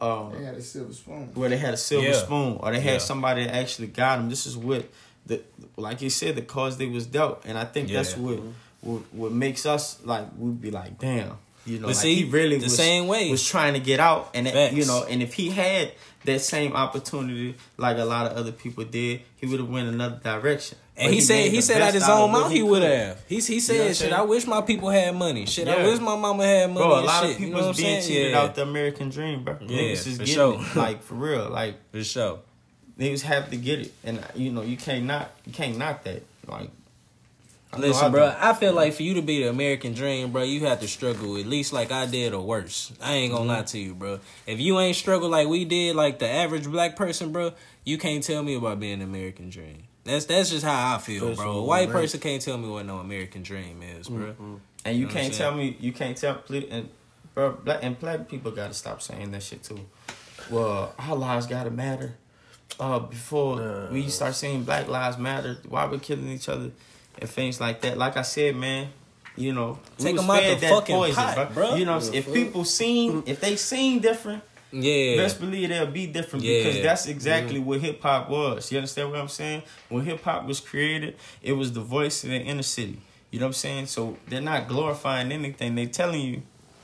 um They had a silver spoon. where they had a silver Yeah. spoon or they had Yeah. somebody that actually got them. This is what the like you said the cause they was dealt, and I think that's what, what what makes us like we'd be like damn. You know, But like see, he really the was, same way. was trying to get out, and it, you know, and if he had that same opportunity like a lot of other people did, he would have went another direction. And But he, said he said out his own mouth he could. would have. He he You know said shit. I wish my people had money. Shit, I wish my mama had money. Bro, a lot shit. of people you know what I'm is being cheated yeah. out the American dream, bro. Yeah, Niggas is getting sure. it, like for real, like for sure. Niggas have to get it, and you know you can't not you can't knock that. Like, I know I Listen, bro. I feel like for you to be the American dream, bro, you have to struggle at least like I did or worse. I ain't gonna lie to you, bro. If you ain't struggle like we did, like the average black person, bro, you can't tell me about being the American dream. That's that's just how I feel, bro. A white person can't tell me what no American dream is, bro. And you know can't tell me you can't tell and bro black and black people gotta stop saying that shit too. Well, our lives gotta matter. Uh, before we start saying Black Lives Matter, why we're killing each other and things like that. Like I said, man, you know, Take was 'em out fed the that fucking poison, pot, bro. bro. You know, what I'm if people seen, if they seen different, Yeah. best believe they'll be different Yeah. because that's exactly what hip hop was. You understand what I'm saying? When hip hop was created, it was the voice of the inner city. You know what I'm saying? So they're not glorifying anything. They're telling you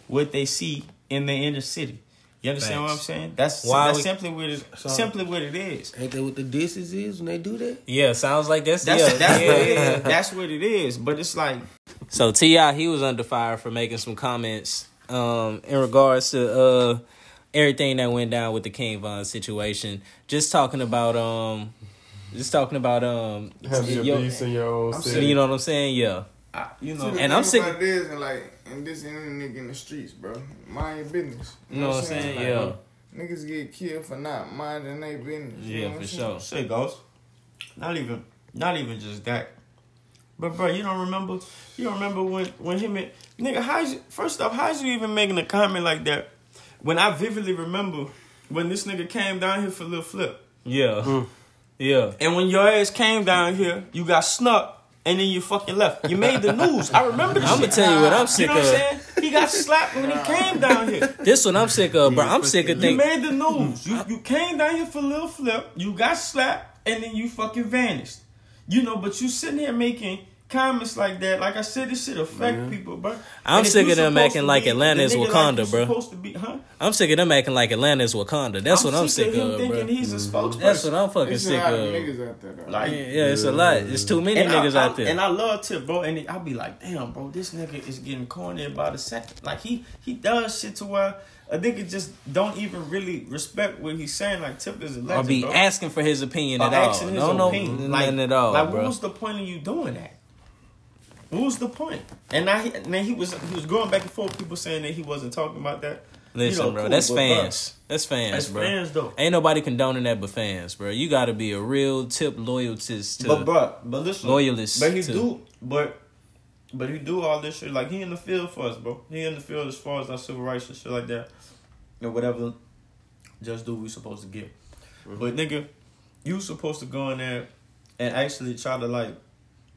what they see in the inner city. You understand what I'm saying? That's Why that's we- simply what it simply what it is. Ain't that what the disses is when they do that? Yeah, sounds like that's That's yeah. that's yeah. what it is. That's what it is. But it's like So T.I. he was under fire for making some comments um in regards to uh everything that went down with the King Von situation. Just talking about um just talking about um Have your yo- beats in your own city. you know what I'm saying? Yeah. I, you know, And I'm sick- About it is, and like, and this ain't a nigga in the streets, bro. Mind your business. You know what I'm saying? Yeah. Niggas get killed for not minding their business. you know Yeah, for I'm sure. Shit goes. Not even, not even just that. But bro, you don't remember? You don't remember when when him and nigga? How's you, first off? How's you even making a comment like that? When I vividly remember when this nigga came down here for a Lil Flip, Yeah. Hmm. Yeah. and when your ass came down here, you got snuck. And then you fucking left. You made the news. I remember this I'm gonna tell you what I'm You sick know what I'm of. saying? He got slapped when he came down here. This one I'm sick of, bro. I'm sick of You made the news. You you came down here for a Lil Flip. You got slapped, and then you fucking vanished. You know, but you sitting here making comments like that. Like I said, this shit affect people, bro. I'm And sick of them acting like Atlanta is nigga like Wakanda, bro. Supposed to be, huh? I'm sick of them acting like Atlanta is Wakanda. That's what I'm sick of him of, thinking bro. he's a mm-hmm. spokesperson. That's what I'm fucking It's a sick lot of of. niggas out there, though. Like, Yeah, yeah, it's a lot. It's too many And niggas I- out there. And I love Tip, bro. And I'll be like, damn, bro, this nigga is getting corny by the second. Like he he does shit to where a nigga just don't even really respect what he's saying. Like Tip is a legend, Or be bro. asking for his opinion Or at all. asking his Don't opinion. nothing at all, like, bro. what was the point of you doing that? What was the point? And I he, he was he was going back and forth. People saying that he wasn't talking about that. Listen, You know, bro, cool, that's fans. That's fans, That's bro. fans, though. Ain't nobody condoning that but fans, bro. You got to be a real tip loyalist to. But bro, but listen, Loyalist But he to- do, but but he do all this shit. Like he in the field for us, bro. He in the field as far as our civil rights and shit like that, and whatever. Just do what we supposed to get. But nigga, you supposed to go in there and actually try to like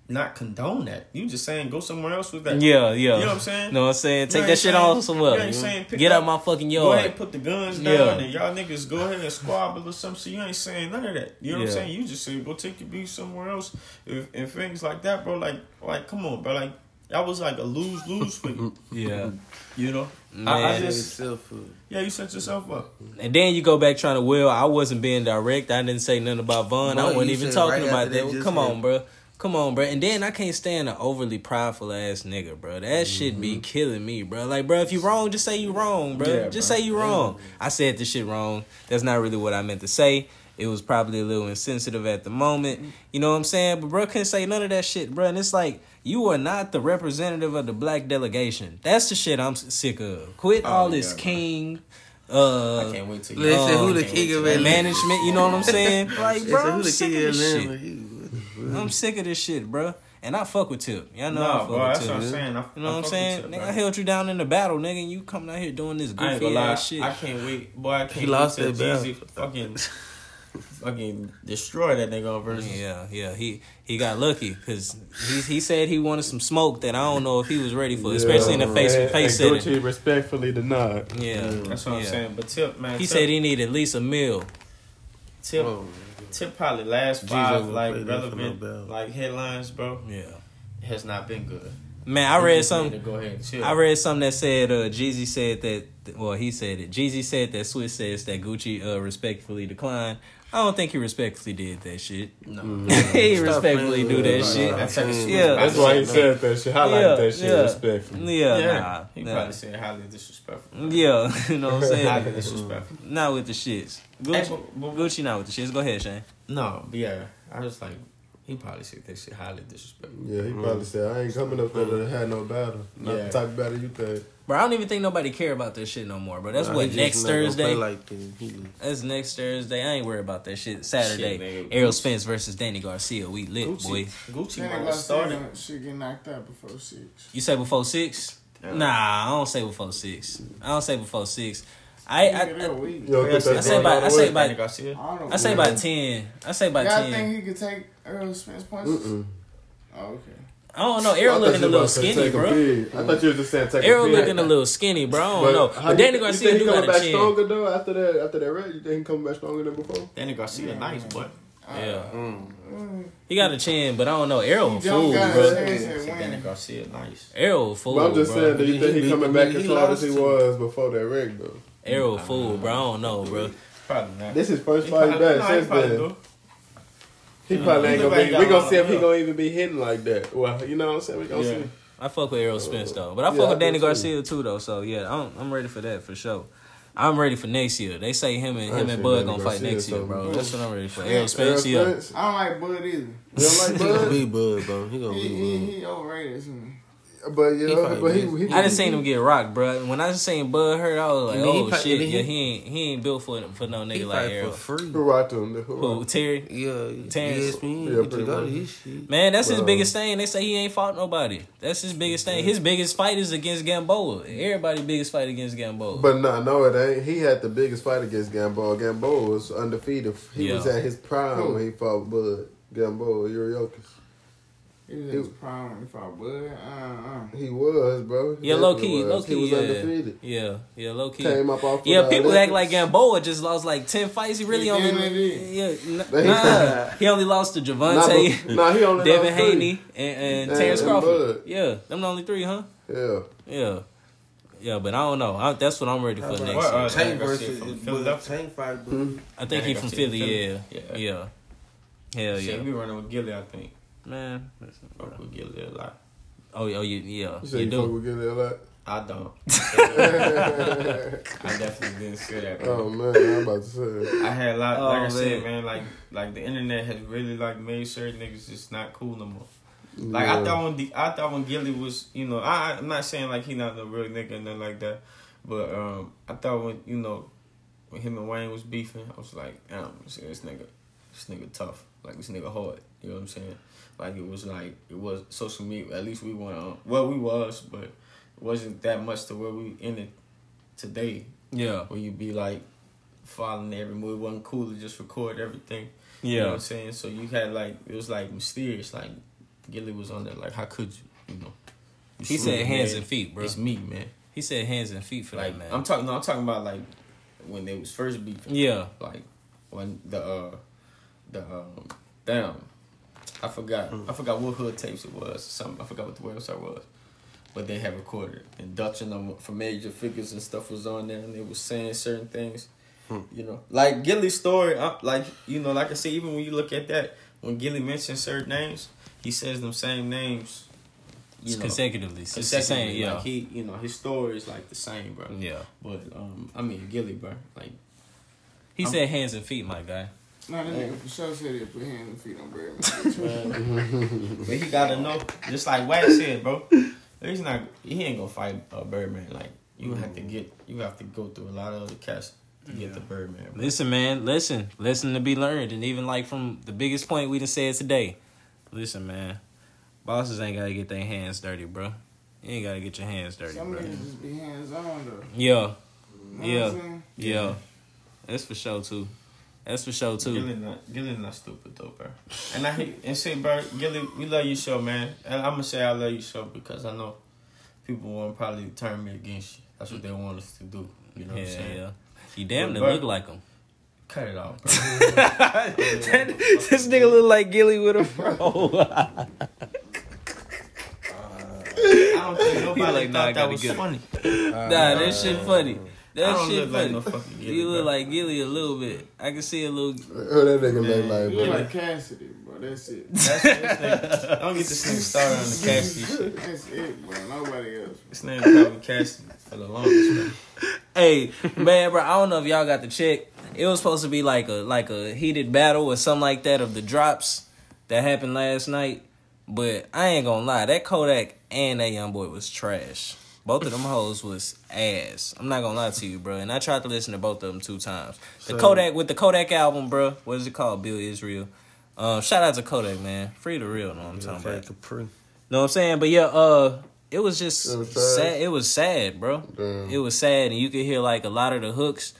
not condone that. You just saying go somewhere else with that. Yeah, yeah. You know what I'm saying? No, I'm saying? You Take ain't that shit off somewhere. You ain't saying pick Get up- out my fucking yard. Go ahead and put the guns down Yeah. and y'all niggas go ahead and squabble or something. So you ain't saying none of that. You know what I'm saying? You just say go take your beef somewhere else if, and things like that, bro. Like, like come on, bro. Like that was like a lose lose for you. [laughs] Yeah. You know, I, I Man. just yeah, you set yourself up. And then you go back trying to will. I wasn't being direct. I didn't say nothing about Von. Boy, I wasn't even talking right about that. that just Come on, bro. Come on, bro. And then I can't stand an overly prideful ass nigga, bro. That shit Mm-hmm. be killing me, bro. Like, bro, if you wrong, just say you wrong, bro. Yeah, just bro. say you wrong. I said this shit wrong. That's not really what I meant to say. It was probably a little insensitive at the moment. You know what I'm saying? But bro couldn't say none of that shit, bro. And it's like you are not the representative of the black delegation. That's the shit I'm sick of. Quit Oh, all this yeah, bro. king. Uh, I can't wait to Listen, um, who the king of till- Atlanta? management. You know what I'm saying? [laughs] Like, Listen, bro, who I'm the sick king of of this Atlanta? Shit. He- I'm mm-hmm. sick of this shit, bro. And I fuck with Tip. Y'all know I fuck bro, with that's Tip. what I'm saying. I, You know I what I'm saying? Tip, nigga. I held you down in the battle, nigga, and you coming out here doing this I ain't goofy gonna lie. ass shit. I can't wait, boy. I [laughs] can't He wait lost till that Jeezy fucking, fucking destroy that nigga on Verzuz. Yeah, yeah. He he got lucky because he he said he wanted some smoke that I don't know if he was ready for, especially in the face and, face and setting. Gucci respectfully denied. Yeah, That's what I'm saying. But Tip, man, He Tip, said he needed at least a meal. Tip, Oh, Tip probably last Jeezy five ain't like gonna play that for no relevant like headlines, bro. Yeah. Has not been good. Man, I read just something. Go ahead and chill. I read something that said uh Jeezy said that well he said it. Jeezy said that Swiss says that Gucci uh respectfully declined. I don't think he respectfully did that shit. No. Mm-hmm. [laughs] he Stop respectfully do that it. shit. That's like a Yeah. That's why he said that shit. Highlighted that shit yeah. respectfully. Yeah, Yeah, nah, he nah. probably said highly disrespectful. Yeah, [laughs] you know what I'm saying. Highly disrespectful. not with the shits. Gucci, Hey, but- but- Gucci not with the shits. Go ahead, Shane. No, but yeah, I was like, he probably said that shit highly disrespectful. Yeah, he probably said, I ain't coming up there to mm-hmm. have no battle. Not Yeah. the type of battle you think. Bro, I don't even think nobody care about this shit no more, bro. That's Nah, what next Thursday. Like That's next Thursday. I ain't worried about that shit. Saturday, Shit. Errol Spence versus Danny Garcia. We lit, Gucci, boy. Gucci Then might I have got started. started. Shit get knocked out before six. You say before six? Yeah. Nah, I don't say before six. I don't say before six. I I, Nigga, that I, weak. You don't Yeah, think I say going about- all I say way? about- I. I say about ten. I say about Y'all ten. think he could take Errol Spence punches? Mm-mm. Oh, okay. I don't know. I Errol thought looking you a little about to say skinny, bro. I thought you was just saying take Errol a pig. looking a little skinny, bro. I don't know. But you- Danny you Garcia think do he got coming a back chin. stronger though after that after that red? You think he coming back stronger than before? Danny Garcia, nice, but Yeah, Mm. he got a chin, but I don't know. Errol a fool, got a bro. chance I Danny. Garcia, nice. Errol a fool, But I'm just bro. saying, do you think he he- coming he- back he as hard as he was before that rig though? Errol a fool, bro. I don't know, bro. Probably not. This is first He fight probably- back no, he since probably then. do. He probably ain't gonna be. We got gonna see if he gonna even be hitting like that. Well, you know what I'm saying? We gonna Yeah. see. I fuck with Errol Spence though, but I fuck I with Danny too. Garcia too though. So yeah, I'm I'm ready for that for sure. I'm ready for next year. They say him and him and Bud Danny gonna fight Garcia, next year, so- bro. That's what I'm ready for. Yeah, Errol Spence, yeah. I don't like Bud either. You don't like He gonna Bud? be Bud, bro. He gonna He, be he, Bud. he overrated to me. But yeah, He but he, good. he I just seen him get rocked, bro. When I just seen Bud hurt, I was like, And then he oh fight- shit, and then yeah, he- he ain't he ain't built for for no He nigga like fight for free. Who rocked him? Who Who rocked Terry? Yeah, Terence. ESPN. Yeah, Yeah, pretty got much. his shit. Man, that's his biggest thing. They say he ain't fought nobody. That's his biggest thing. His biggest fight is against Gamboa. Everybody biggest fight against Gamboa. But no, no, it ain't. He had the biggest fight against Gamboa. Gamboa was undefeated. He Yeah. was at his prime Who? when he fought Bud. Gamboa, Yuriorkis. He was He- in his prime when he fought Bud. Uh, He was, bro. He yeah, low key, was. low key. He was yeah. undefeated. Yeah, yeah, low key. Came up off. Yeah, the people act like Gamboa just lost like ten fights. He really He only damn yeah, n- nah. [laughs] he only lost to Nah, Gervonta, but- nah, he only Devin lost. Haney, and, and And- Terence Crawford. Bud. Yeah, them the only three, huh? Yeah. Yeah, yeah, but I don't know. I, that's what I'm ready for next What, year. uh, Tank versus from Bud. Philadelphia. Tank fight? I think he from Philly. Yeah, Philly. yeah, Yeah. hell Shit, yeah, we running with Gillie, I think. Man. listen, bro. Fuck with Gillie a lot. Oh, oh, you, yeah, You said you you fuck do. with Gillie a lot. I don't. [laughs] I definitely didn't say that. Oh man, I'm about to say. I had a lot, Oh, like I said, man. man, like like the internet has really like made certain niggas just not cool no more. Like Yeah. I thought when the, I thought when Gillie was, you know, I I'm not saying like he not a real nigga or nothing like that, but um I thought when you know when him and Wayne was beefing, I was like, damn, this this nigga, this nigga tough, like this nigga hard. You know what I'm saying? Like it was like it was social media. At least we went on. Well, we was, but it wasn't that much to where we ended today Yeah, where you'd be like following every move. It wasn't cool to just record everything. You know what yeah. I'm saying? So you had like it was like mysterious. Like Gillie was on there. Like how could you? You know. You He said hands man. and feet, bro. It's me, man. He said hands and feet for Like that man. I'm talking. No, I'm talking about like when they was first beefing. yeah, Like when the uh the um damn. I forgot. I forgot what hood tapes it was. Or something. I forgot what the website was. But they had recorded it. and Dutch and them from major figures and stuff was on there, and they was saying certain things. You know, like Gillie's story. uh, Like you know, like I say, even when you look at that, when Gillie mentions certain names, he says them same names. You know, consecutively. It's the consecutively. same, yeah, Like he, you know, his story is like the same, bro. yeah. But um, I mean, Gillie, bro. Like He I'm- said hands and feet, my guy. Nah, that nigga for sure said he'd put hands and feet on Birdman. [laughs] But he gotta know, just like Wax said, bro. He's not. He ain't gonna fight a Birdman. Like you have to mm-hmm. get. You have to go through a lot of other cats to get the Birdman. Bro. Listen, man, listen, listen to be learned, and even like from the biggest point we done said today. Listen, man, bosses ain't gotta get their hands dirty, bro. You ain't gotta get your hands dirty, Some bro. niggas just be hands on though. Yeah, Know what I'm yeah, yeah. That's for sure too. That's for sure too. Gillie not, Gillie not stupid though, bro. And I hate and say, bro, Gillie, we love your show, man. And I'm gonna say I love your show because I know people want to probably turn me against you. That's what they want us to do. You know what I'm saying? yeah. You damn near look like him. Cut it off, bro. [laughs] this nigga look like Gillie with a fro. [laughs] Uh, I don't think nobody like, nah, thought that was it. funny. nah, that shit uh, funny. I That don't shit look like no fucking Gillie, you look bro. like Gillie a little bit. I can see a little. Oh, that nigga look like, You look like Cassidy, bro. That's it. [laughs] That's this nigga. Don't get this nigga started on the Cassidy shit. That's it, bro. Nobody else. This nigga called me Cassidy for the longest, man. Hey, man, bro, I don't know if y'all got the check. It was supposed to be like a like a heated battle or something like that of the drops that happened last night. But I ain't gonna lie, that Kodak and that young boy was trash. Both of them hoes was ass. I'm not gonna lie to you, bro. And I tried to listen to both of them two times. The So- Kodak with the Kodak album, bro. What is it called? Bill Israel. Um, shout out to Kodak, man. Free the real, know what I'm talking about. Capri. Know what I'm saying? But yeah, uh, it was just It was trash? sad. It was sad, bro. Damn. It was sad, and you could hear like a lot of the hooks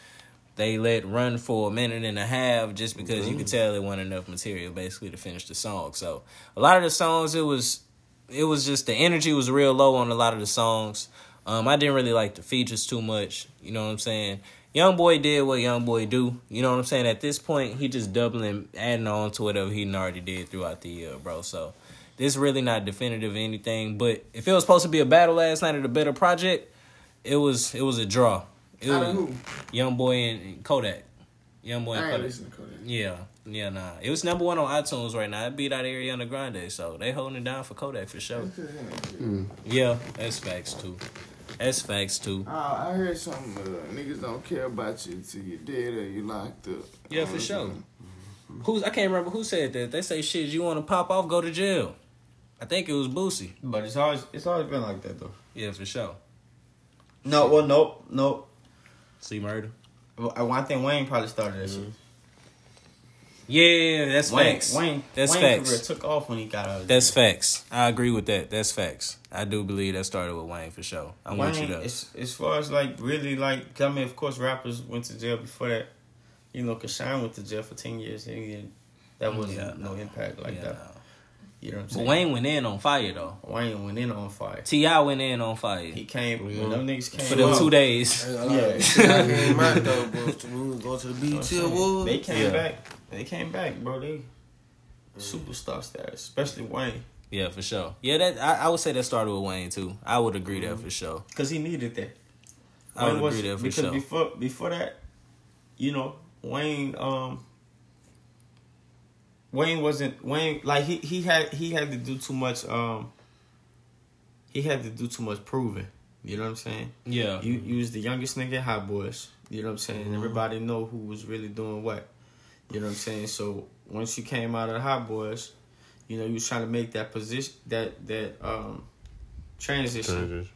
they let run for a minute and a half just because you could tell it wasn't enough material basically to finish the song. So a lot of the songs, it was it was just the energy was real low on a lot of the songs. Um, I didn't really like the features too much. You know what I'm saying? Young boy did what young boy do. You know what I'm saying? At this point, he just doubling, adding on to whatever he already did throughout the year, bro. So this really not definitive or anything. But if it was supposed to be a battle last night at a better project, it was it was a draw. It was who? Young boy and Kodak. Young boy and I ain't Kodak. listening to Kodak. Yeah, yeah, nah. It was number one on iTunes right now. It beat out Ariana Grande, so they holding it down for Kodak for sure. Mm. Yeah, that's facts too. That's facts too. Oh, I heard some Uh, niggas don't care about you till you're dead or you locked up. Yeah, for sure. Mm-hmm. Who's I can't remember who said that. They say shit. You want to pop off, go to jail. I think it was Boosie. But it's always it's always been like that though. Yeah, for sure. No, well, nope, nope. See murder. Well, uh, I I think Wayne probably started that mm-hmm. shit. Yeah, that's Wayne, facts. Wayne, that's Wayne facts. career took off when he got out. Of That's facts. I agree with that. That's facts. I do believe that started with Wayne for sure. I want you Wayne, to. As, as far as like really like, I mean, of course, rappers went to jail before that. You know, Kashan went to jail for ten years, and that wasn't Yeah, no impact like Yeah, that. no. You know what I'm saying? But? Wayne went in on fire though. Wayne went in on fire. T.I. went in on fire He came when them niggas came for them two days. Yeah, a lot I came out though, [laughs] bro. When we to the you know what I'm BET saying? Awards. They came Yeah. back. They came back, bro. They superstar status, especially Wayne, Yeah, for sure. Yeah, that I, I would say that started with Wayne too. I would agree there for sure. because he needed that. I would was- agree there for because sure. before before that, you know, Wayne um Wayne wasn't Wayne like he he had he had to do too much um he had to do too much proving. You know what I'm saying? Yeah. You you was the youngest nigga in Hot Boys. You know what I'm saying? Mm-hmm. Everybody know who was really doing what. You know what I'm saying? So once you came out of the Hot Boys, you know, you was trying to make that position that that um transition.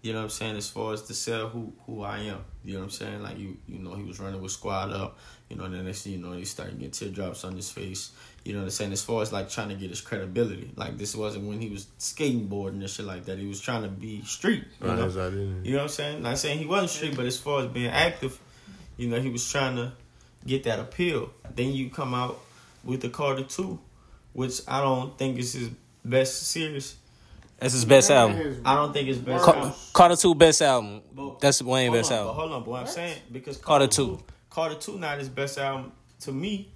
You know what I'm saying? As far as to sell who who I am. You know what I'm saying? Like you you know, he was running with squad up, you know, and then next thing you know, he started getting teardrops on his face. You know what I'm saying? As far as like trying to get his credibility. Like this wasn't when he was skateboarding and shit like that. He was trying to be street. You Right, know? identity. You know what I'm saying? Not saying he wasn't street, but as far as being active, you know, he was trying to get that appeal. Then you come out with the Carter Two, which I don't think is his best series. That's his best album. I don't think it's best Ca- album. Carter two best album. But- That's Wayne hold best on, album. But hold on, but what I'm saying because Carter Carter, Two. Two, Carter Two not his best album to me,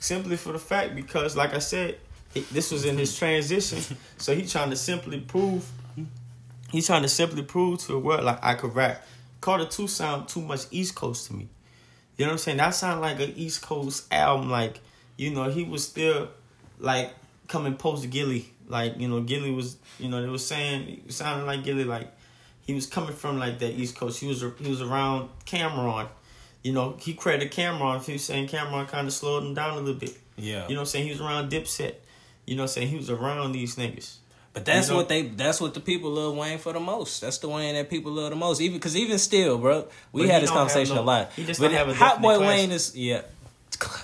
simply for the fact because, like I said, he, this was in his transition, [laughs] so he trying to simply prove, he trying to simply prove to the world like I could rap. Carter Two sound too much East Coast to me. You know what I'm saying? That sound like an East Coast album. Like you know, he was still like coming post Gillie. Like you know, Gillie was you know they was saying it sounded like Gillie like he was coming from like that East Coast. He was he was around Cam'ron, You know, he credited Cam'ron. He was saying Cam'ron kind of slowed him down a little bit. Yeah. You know what I'm saying? He was around Dipset. You know what I'm saying? He was around these niggas. But that's You know? what they. That's what the people love Wayne for the most. That's the Wayne that people love the most. Even because even still, bro, we But had this conversation no- a lot. he just but don't have a Hot Boy classic. Wayne is yeah.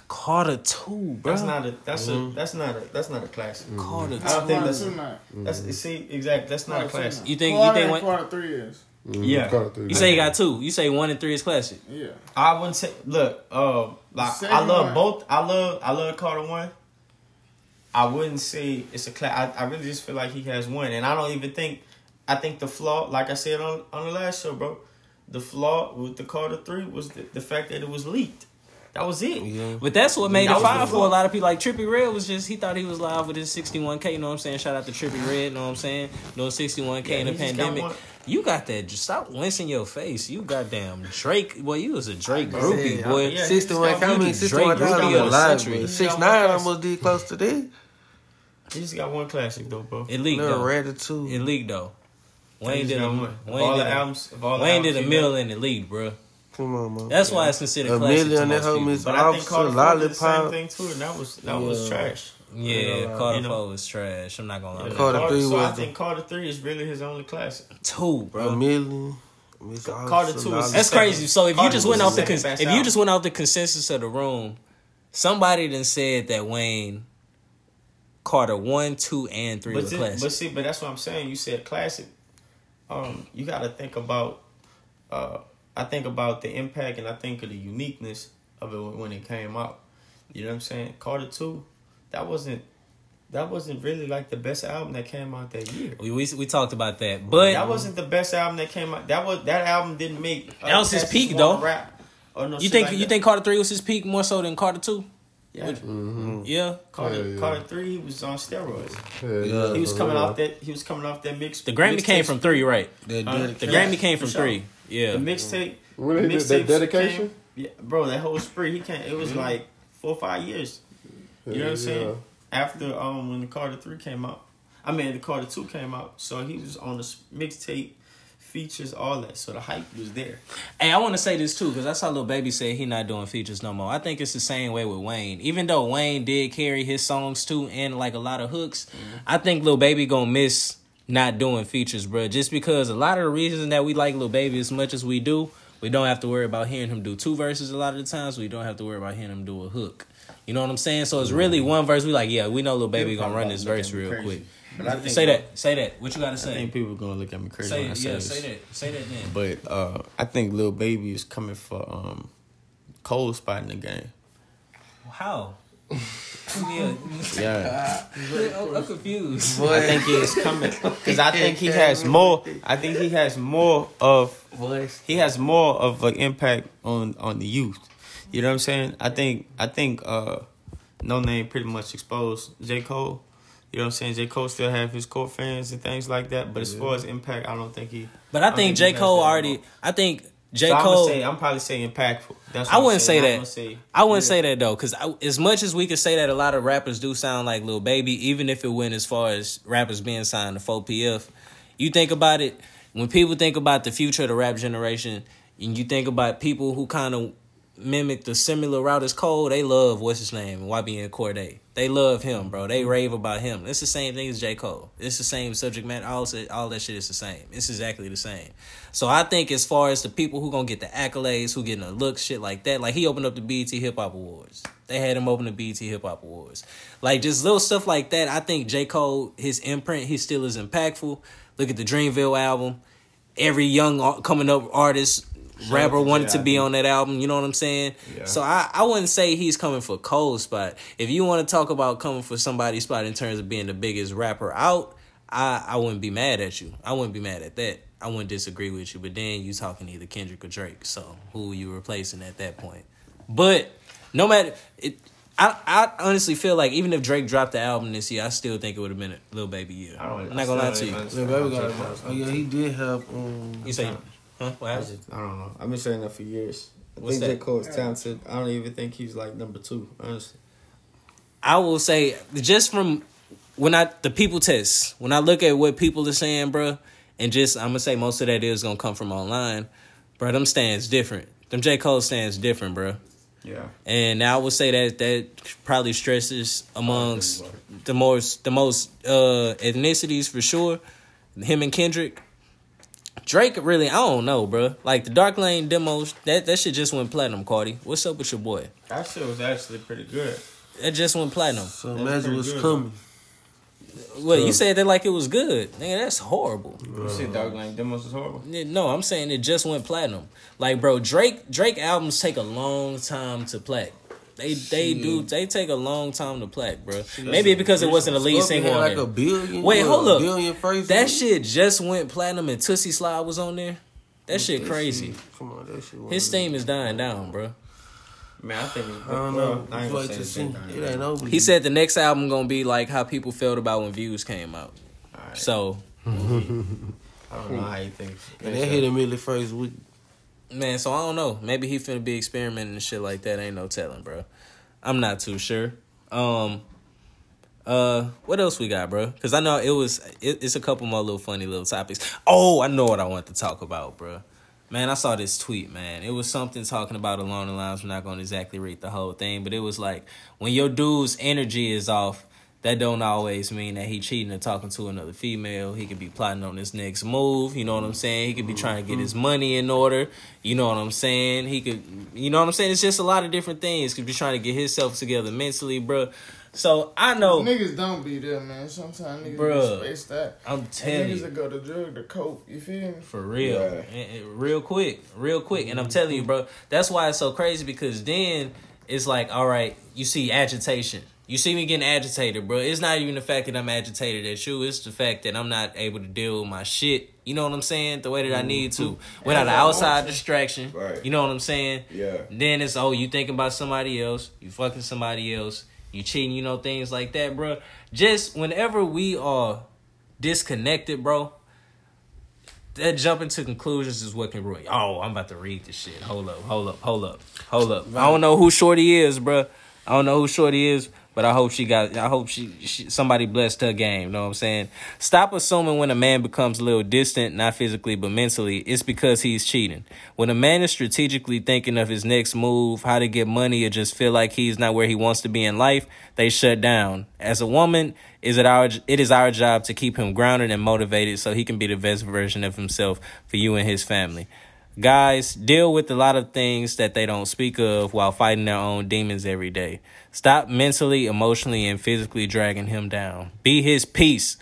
Carter two, bro. That's not a that's a mm-hmm. that's not a that's not a classic. Carter two. Mm-hmm. I don't think Carter that's two not. that's mm-hmm. see exactly that's not a Carter two classic. not. You think- you Carter think and when- Carter three is. Yeah. Carter three. You say you got two. You say one and three is classic. Yeah. I wouldn't say. Look, uh, like I love one- both. I love I love Carter one. I wouldn't say it's a class. I, I really just feel like he has one, and I don't even think. I think the flaw, like I said on on the last show, bro, the flaw with the Carter three was the, the fact that it was leaked. That was it. But that's what made That it was the fire for a lot of people. Like Trippy Red was just he thought he was live with his 61k. You know what I'm saying? Shout out to Trippy Red. You know what I'm saying? No 61k Yeah, in the he got pandemic. You got that. Just stop wincing your face. You goddamn Drake. Well, you was a Drake groupie, boy. yeah. 61, You I mean, the 61 Drake thousand groupie of the alive, century. but 6 9 one almost did close to this. He just got one classic though, bro. It leaked Little though. Red too. It leaked though. Wayne just did a one. Wayne all did the a, albums. The Wayne albums did a he mill and it leaked, bro. Come on, man. That's why it's considered A classic to million that most people. homies But I think Officer, Carter Four did the same Lollipop. thing too, and that was that was trash. Yeah, Yeah, Carter you know. Four was trash. I'm not gonna lie. Yeah, Carter Carter three so I was the- think Carter three is really his only classic. two, bro. A bro. million. Carter two is- Lollipop. That's crazy. So if you just went the off the second cons- if you just went off the consensus of the room, somebody then said that Wayne Carter one, two, and three But, classic. but see, but that's what I'm saying. You said classic. Um, you got to think about. Uh, I think about the impact, and I think of the uniqueness of it when it came out. You know what I'm saying? Carter two, that wasn't. That wasn't really like the best album that came out that year. we, we we talked about that, but that wasn't the best album that came out. That was that album didn't make. That was his peak, though. Rap or no you think like you that. think Carter three was his peak more so than Carter two? Yeah. Yeah, Carter, Yeah, yeah. Carter three, he was on steroids. Yeah, He was coming real. off that. He was coming off that mix. the Grammy mixtape- came from three, right? That Uh, dedication. The Yeah, Grammy came from sure. three. Yeah, The mixtape. When they did mixtapes that dedication? came- yeah, bro, that whole spree. He can't. It was like four or five years. You know what I'm saying? After um when the Carter three came out, I mean the Carter two came out, so he was on the mixtape, features, all that. So the hype was there. Hey, I want to say this too because I saw Lil Baby say he not doing features no more. I think it's the same way with Wayne. Even though Wayne did carry his songs too and like a lot of hooks, mm-hmm. I think Lil Baby gonna miss not doing features, bro. Just because a lot of the reasons that we like Lil Baby as much as we do, we don't have to worry about hearing him do two verses a lot of the times. We don't have to worry about hearing him do a hook. You know what I'm saying? So it's mm-hmm. really one verse. We like, yeah, we know Lil Baby gonna run this verse real crazy. quick. But I Say that. Say that. What you gotta say? I say? think people gonna look at me crazy Say when I say yeah. this. Say that. Say that then. But uh, I think Lil Baby is coming for um, cold spot in the game. How? yeah. [laughs] Yeah. I'm, I'm confused. I think he is coming because I think he has more. I think he has more of Voice. he has more of an impact on on the youth. You know what I'm saying? I think I think uh, Noname pretty much exposed J Cole. You know what I'm saying? J Cole still have his core fans and things like that, but as far as impact, I don't think he. But I don't think he J Cole already. I think J So I'm, Cole. say, I'm probably saying impactful. That's what I wouldn't say. I'm that. gonna say- I wouldn't Yeah. say that though, because as much as we could say that a lot of rappers do sound like Lil Baby, even if it went as far as rappers being signed to 4PF, you think about it when people think about the future of the rap generation, and you think about people who kind of mimic the similar route as Cole, they love what's his name, YBN Cordae. They love him, bro. They mm-hmm. rave about him. It's the same thing as J Cole. It's the same subject matter. All that- all that shit is the same. It's exactly the same. So I think as far as the people who gonna get the accolades, who getting the look, shit like that, like he opened up the BET Hip Hop Awards. They had him open the BET Hip Hop Awards. Like just little stuff like that. I think J Cole, his imprint, he still is impactful. Look at the Dreamville album. Every young coming up artist, rapper wanted to be on that album. You know what I'm saying? Yeah. So I, I wouldn't say he's coming for Cole's spot. If you want to talk about coming for somebody's spot in terms of being the biggest rapper out, I, I wouldn't be mad at you. I wouldn't be mad at that. I wouldn't disagree with you. But then you talking either Kendrick or Drake. So who are you replacing at that point? But no matter it, I I honestly feel like even if Drake dropped the album this year, I still think it would have been a Lil Baby year. I don't- I'm not gonna lie to you. don't Yeah, baby got it. Oh yeah, he did have. Um, You say, huh? What I, happened? just, I don't know. I've been saying that for years. I What's think J. that? Cole is talented. I don't even think he's like number two, honestly. I will say just from when I the people test, when I look at what people are saying, bro, and just I'm gonna say most of that is gonna come from online, bruh. Them stands different. them J Cole stands different, bro. Yeah. And I would say that that probably stresses amongst the most the most uh ethnicities for sure. Him and Kendrick. Drake really, I don't know, bro. Like the Dark Lane demos, that that shit just went platinum, Cardi. What's up with your boy? That shit was actually pretty good. It just went platinum. So That's imagine pretty what's good, coming. Well, you said that like it was good. Nigga, that's horrible. You said Dark Lane demos is horrible. No, I'm saying it just went platinum. Like, bro, Drake Drake albums take a long time to play. They they do they take a long time to play, bro. Maybe because it wasn't a lead single had on like there. a billion. Wait, hold up. Billion first. That week? shit just went platinum and Toosie Slide was on there. That shit That crazy. shit- Come on, that shit. His steam is dying down, bro. Man, I think. I don't know. I ain't It's gonna like say it's see. It ain't over. He said the next album gonna be like how people felt about when Views came out. Alright. So, I don't know how you think. and that hit him in the first week. Man, so I don't know. Maybe he finna be experimenting and shit like that. Ain't no telling, bro. I'm not too sure. Um, uh, what else we got, bro? Because I know it was it, it's a couple more little funny little topics. Oh, I know what I want to talk about, bro. Man, I saw this tweet, man. It was something talking about along the lines. We're not going to exactly read the whole thing, but it was like when your dude's energy is off, that don't always mean that he cheating or talking to another female. He could be plotting on his next move. You know what I'm saying? He could be mm-hmm. trying to get his mm-hmm. money in order. You know what I'm saying? He could, you know what I'm saying? It's just a lot of different things. Could be trying to get himself together mentally, bro. So I know, Niggas don't be there, man. Sometimes niggas Bruh, be spaced out. I'm telling niggas you. that go to drug, the coke. You feel me? For real. Yeah. Real quick. Real quick. And I'm telling you, mm-hmm. bro, that's why it's so crazy because then it's like, all right, you see agitation. You see me getting agitated, bro. It's not even the fact that I'm agitated at you. It's the fact that I'm not able to deal with my shit. You know what I'm saying? The way that I need to. [laughs] Without an outside distraction. Right. You know what I'm saying? Yeah. Then it's, oh, you thinking about somebody else. You fucking somebody else. You cheating, you know, things like that, bro. Just whenever we are disconnected, bro, that jumping to conclusions is what can ruin. Oh, I'm about to read this shit. Hold up, hold up, hold up, hold up. I don't know who Shorty is, bro. I don't know who Shorty is, but I hope she got. I hope she, she somebody blessed her game. Know what I'm saying? Stop assuming when a man becomes a little distant, not physically but mentally, it's because he's cheating. When a man is strategically thinking of his next move, how to get money, or just feel like he's not where he wants to be in life, they shut down. As a woman, is it our it is our job to keep him grounded and motivated so he can be the best version of himself for you and his family. Guys, deal with a lot of things that they don't speak of while fighting their own demons every day. Stop mentally, emotionally, and physically dragging him down. Be his peace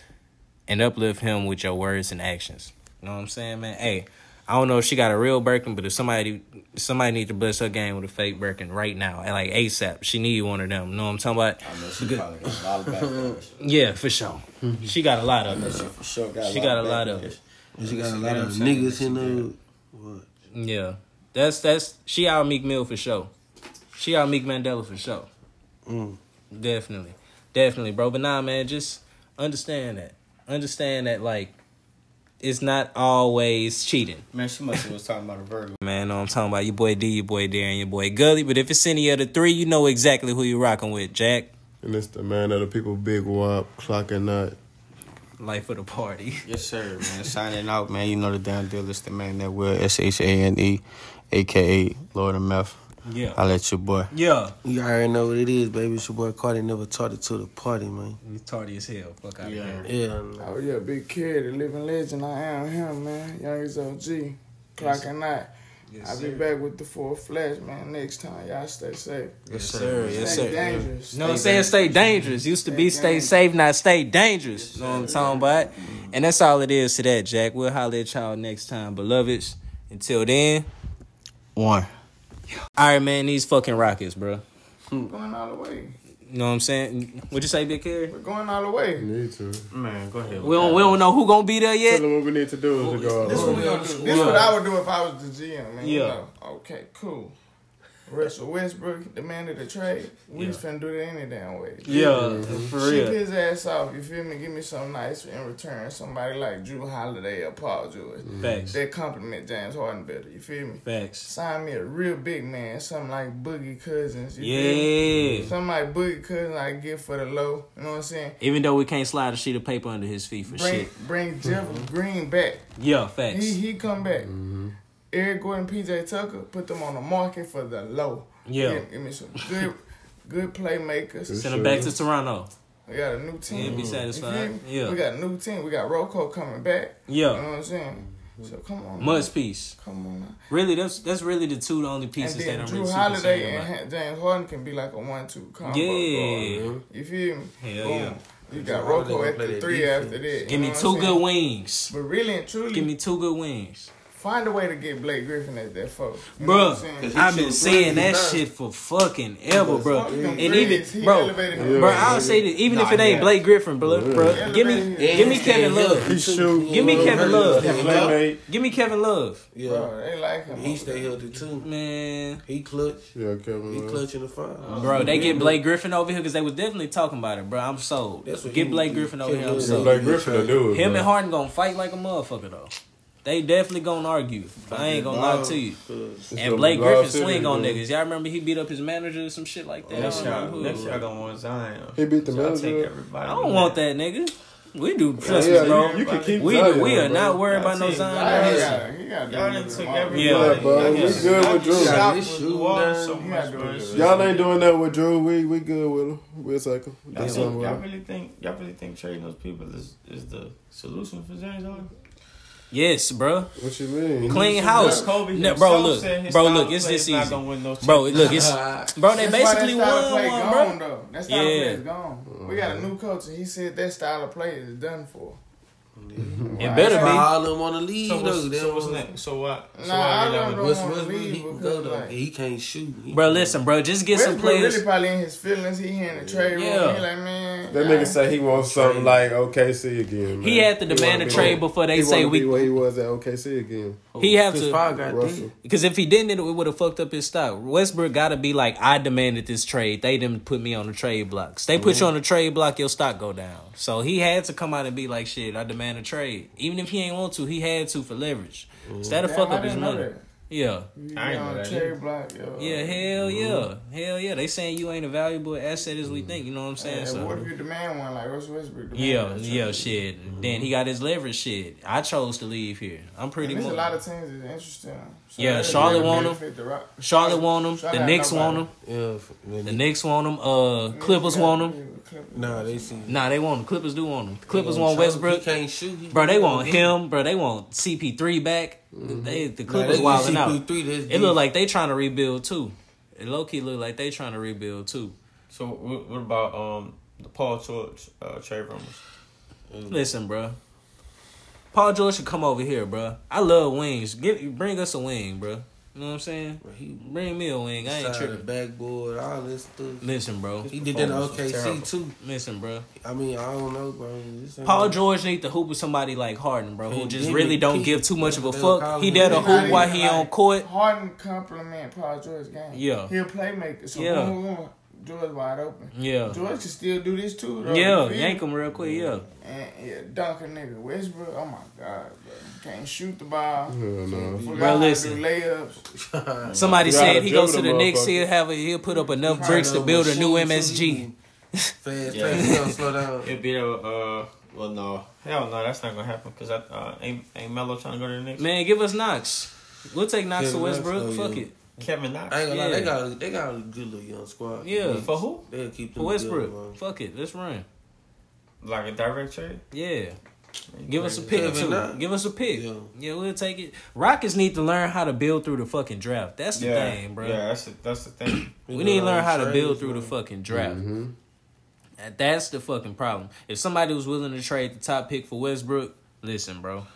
and uplift him with your words and actions. You know what I'm saying, man? Hey, I don't know if she got a real Birkin, but if somebody somebody need to bless her game with a fake Birkin right now, and like ASAP, she need one of them. You know what I'm talking about? I know she probably got a lot of backlash. [laughs] Yeah, for sure. She got a lot of She for sure got a She lot got a of lot of backlash. She got a lot of niggas in did. the. What? Yeah, that's that's she out Meek Mill for sure. She out Meek Mandela for sure. Mm. Definitely, definitely, bro. But nah, man, just understand that. Understand that, like, it's not always cheating. Man, she must have was talking about a Virgo. [laughs] Man, know what I'm talking about your boy D, your boy Darren, your boy Gully. But if it's any of the three, you know exactly who you're rocking with, Jack. And it's the man of the people, Big Wop, clocking nut. Life of the party. [laughs] Yes, sir, man. Signing out, man. You know the damn deal. It's the man that will S H A N E, aka Lord of Meth. Yeah. I let your boy. Yeah. You already know what it is, baby. It's your boy Cartie never taught it to the party, man. You tardy as hell. Fuck out Yeah. of here. Yeah. no. Oh yeah, big kid, the living legend. I am him, man. Youngest OG, clocking night. I'll be back with the full flash, man. Next time, y'all stay safe. Yes, sir. Yes, Stay sir. dangerous. You know what I'm saying? Stay dangerous. Used to be stay safe, now stay dangerous. You know what I'm talking about? And that's all it is to that, Jack. We'll holler at y'all next time, beloveds. Until then, One. All right, man. These fucking Rockets, bro. We're going all the way. You know what I'm saying? What'd you say, Big Kerry? We're going all the way. Need to. Man, go ahead. We don't, we don't know who gonna be there yet. Tell yet. them what we need to do is to go. This what we gonna do. This what I would do if I was the GM, man. You Yeah. know. Okay, cool. Russell Westbrook, demanded a trade. We just finna do it any damn way. Yeah, for Ship real. his ass off, you feel me? Give me something nice in return. Somebody like Jrue Holiday or Paul George. Mm. Facts. That compliment James Harden better, you feel me? Facts. Sign me a real big man, something like Boogie Cousins. You feel me? Yeah. Something like Boogie Cousins I get for the low. You know what I'm saying? Even though we can't slide a sheet of paper under his feet for Bring shit. bring Jeff Green back. Yeah, facts. He he come back. Mm-hmm. Eric Gordon, PJ Tucker, put them on the market for the low. Yeah. Give, give me some good, good playmakers. Send them back to Toronto. We got a new team. Yeah, be satisfied. Yeah. We got a new team. We got Rocco coming back. Yeah. You know what I'm saying? So come on. Must man. piece. Come on now. Really, that's that's really the two the only pieces and then that I'm Jrue really super Holiday saying and about. Ha- James Harden can be like a one-two combo. Yeah. guard. You feel me? Hell Boom. yeah. You got Harden Rocco at the three defense. after that. Give me two good wings. But really and truly, Give me two good wings. Find a way to get Blake Griffin at that fuck. Bro, know I'm saying? Bruh, I've been saying that shit for fucking ever, bro. Fuck And dreads, even, he bro, elevated him. bro, I'll say that even if it ain't Blake Griffin, bro, bro, give me, give me Kevin Love. He shoot. Give me Kevin Love. Give me Kevin Love. Yeah. Bro, they like him. He stay healthy too. Man, He clutch. Yeah, Kevin. He Love. clutch in the final. bro, they get Blake Griffin over here because they was definitely talking about it, bro. I'm sold. Get Blake. Griffin over here. I'm sold. Blake Griffin to do it. Him and Harden gonna fight like a motherfucker though. They definitely gonna argue. I ain't gonna lie to you. And Blake Griffin swing on niggas. Y'all remember he beat up his manager or some shit like that? Next I don't year, remember who. next year I don't want Zion. He beat the So I'll take manager. everybody. I don't want that nigga. We do trust Yeah, me, bro. you- you can keep we Zion, we are bro. not worried about no take Zion. Zion, Listen, yeah, he got Y'all done took everybody. Yeah, bro, we Y'all good with y'all Jrue. Yeah, shot this with shooting the wall down. so He much, not bro. doing It's this. just- Y'all ain't doing that with Jrue. We we good with him. We'll take him. Y'all, That's think, something. y'all really think y'all really think trading those people is, is the solution for James Harden? Yes, bro. What you mean? Clean house. Kobe No, bro, look, bro, look, it's play this is not season. win no Bro, look, it's [laughs] bro. They That's basically why won of play one, gone, bro. though. That style of Yeah. play is gone. We got a new coach, and he said that style of play is done for. It better That's why be. all them want to leave So though. what's, They so what's next? So what? So Nah, why I don't never- know. What's wanna Westbrook? leave He can go like, he can't shoot. He Bro, listen, bro. Just get some Westbrook players. really probably in his feelings. He in the trade room. Yeah. He like, man. That nigga say he wants something like OKC again. Man. He had to demand a trade before they he say we- be where he was at OKC again. Oh, he have to Paul got Russell. because if he didn't, it would have fucked up his stock. Westbrook got to be like, I demanded this trade. They didn't put me on the trade blocks. They put you on the trade block, your stock go down. So he had to come out and be like, shit, I demand a trade. Even if he ain't want to, he had to for leverage. So that'll Damn, fuck I up his didn't money. that. Yeah. You I ain't know that trade block, yo. Yeah, hell yeah. Hell yeah. They saying you ain't a valuable asset as we mm. think. You know what I'm saying? And So- what if you demand one like Russell Westbrook? demand Yeah, that yeah, trade? shit. Then he got his leverage shit. I chose to leave here. I'm pretty And there's much. a lot of teams that's interested in him. So Yeah, Charlotte really want him. benefit the Rock- Charlotte want him. The have Knicks want nobody. him. Yeah, The Knicks want him. Uh, Clippers want him. Nah, they see. Nah, they want him. Clippers do want him. Clippers want Westbrook. He can't shoot. He Bro, they want shoot. him. Bro, they want CP3 back. They the Clippers they get wilding out. CP3, that's It look like they trying to rebuild too. It low key look like they trying to rebuild too. So what, what about um the Paul George uh, trade rumors? Listen, bro. Paul George should come over here, bro. I love wings. Get bring us a wing, bro. You know what I'm saying? He Bring me a wing. I ain't tripping. backboard, all this stuff. Listen, bro. He did that in OKC too. Listen, bro. I mean, I don't know, bro. This ain't- Paul George need to hoop with somebody like Harden, bro, who just really don't He- give too much of a they'll fuck. call He him there to Not hoop while he like- on court. Harden compliment Paul George's game. Yeah. He'll playmaker. So Yeah. George wide open. Yeah. George can still do this too, though. Yeah, yank me? him real quick, yeah. And yeah, dunk a nigga. Westbrook, oh my god, bro. Can't shoot the ball. Hell no. Forgot Bro, listen. layups. [laughs] Somebody You said he goes to the the Knicks, he'll have a, he'll put up enough bricks to build a new MSG. [laughs] Fast, Yeah. fast, slow down. It'd be a uh well no hell no that's not gonna happen because I uh, ain't ain't Melo trying to go to the Knicks. Man, give us Knox. We'll take Knox Kevin to Westbrook. oh, Fuck yeah. it. Kevin Knox. I ain't gonna lie, Yeah. they got a, they got a good little young squad. Yeah. For who? They'll keep them For Westbrook. together, man. Fuck it. Let's run. Like a direct trade? Yeah. Give us a pick Kevin too. Knox. Give us a pick. Yeah. Yeah, we'll take it. Rockets need to learn how to build through the fucking draft. That's the yeah, thing, bro. Yeah, that's the, that's the thing. [clears throat] We need to learn how to build through the fucking draft. Mm-hmm. That's the fucking problem. If somebody was willing to trade the top pick for Westbrook, listen, bro.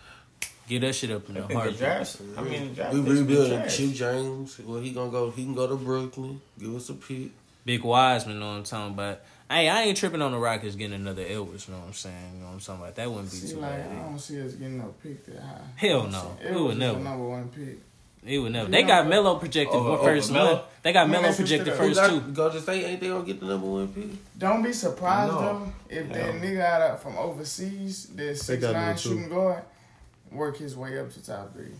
Get that shit up in the I think heart. draft. I mean, draft We picks been rebuilding trash. Chip James. Well, he gonna go. He can go to Brooklyn. Give us a pick. Big Wiseman, know what I'm talking about. Hey, I ain't tripping on the Rockets getting another Edwards, you know what I'm saying? You know what I'm talking about? That wouldn't be See, too like, I don't see us getting no pick that high. Hell no. It We would was never. number one pick. It would never. You They know, got Melo projected over- for first over Melo? one. They got I mean, Melo projected just first got, two. Go to state. Ain't they gonna get the number one pick? Don't be surprised No. though if that nigga out of, from overseas, that six nine shooting guard, work his way up to top three.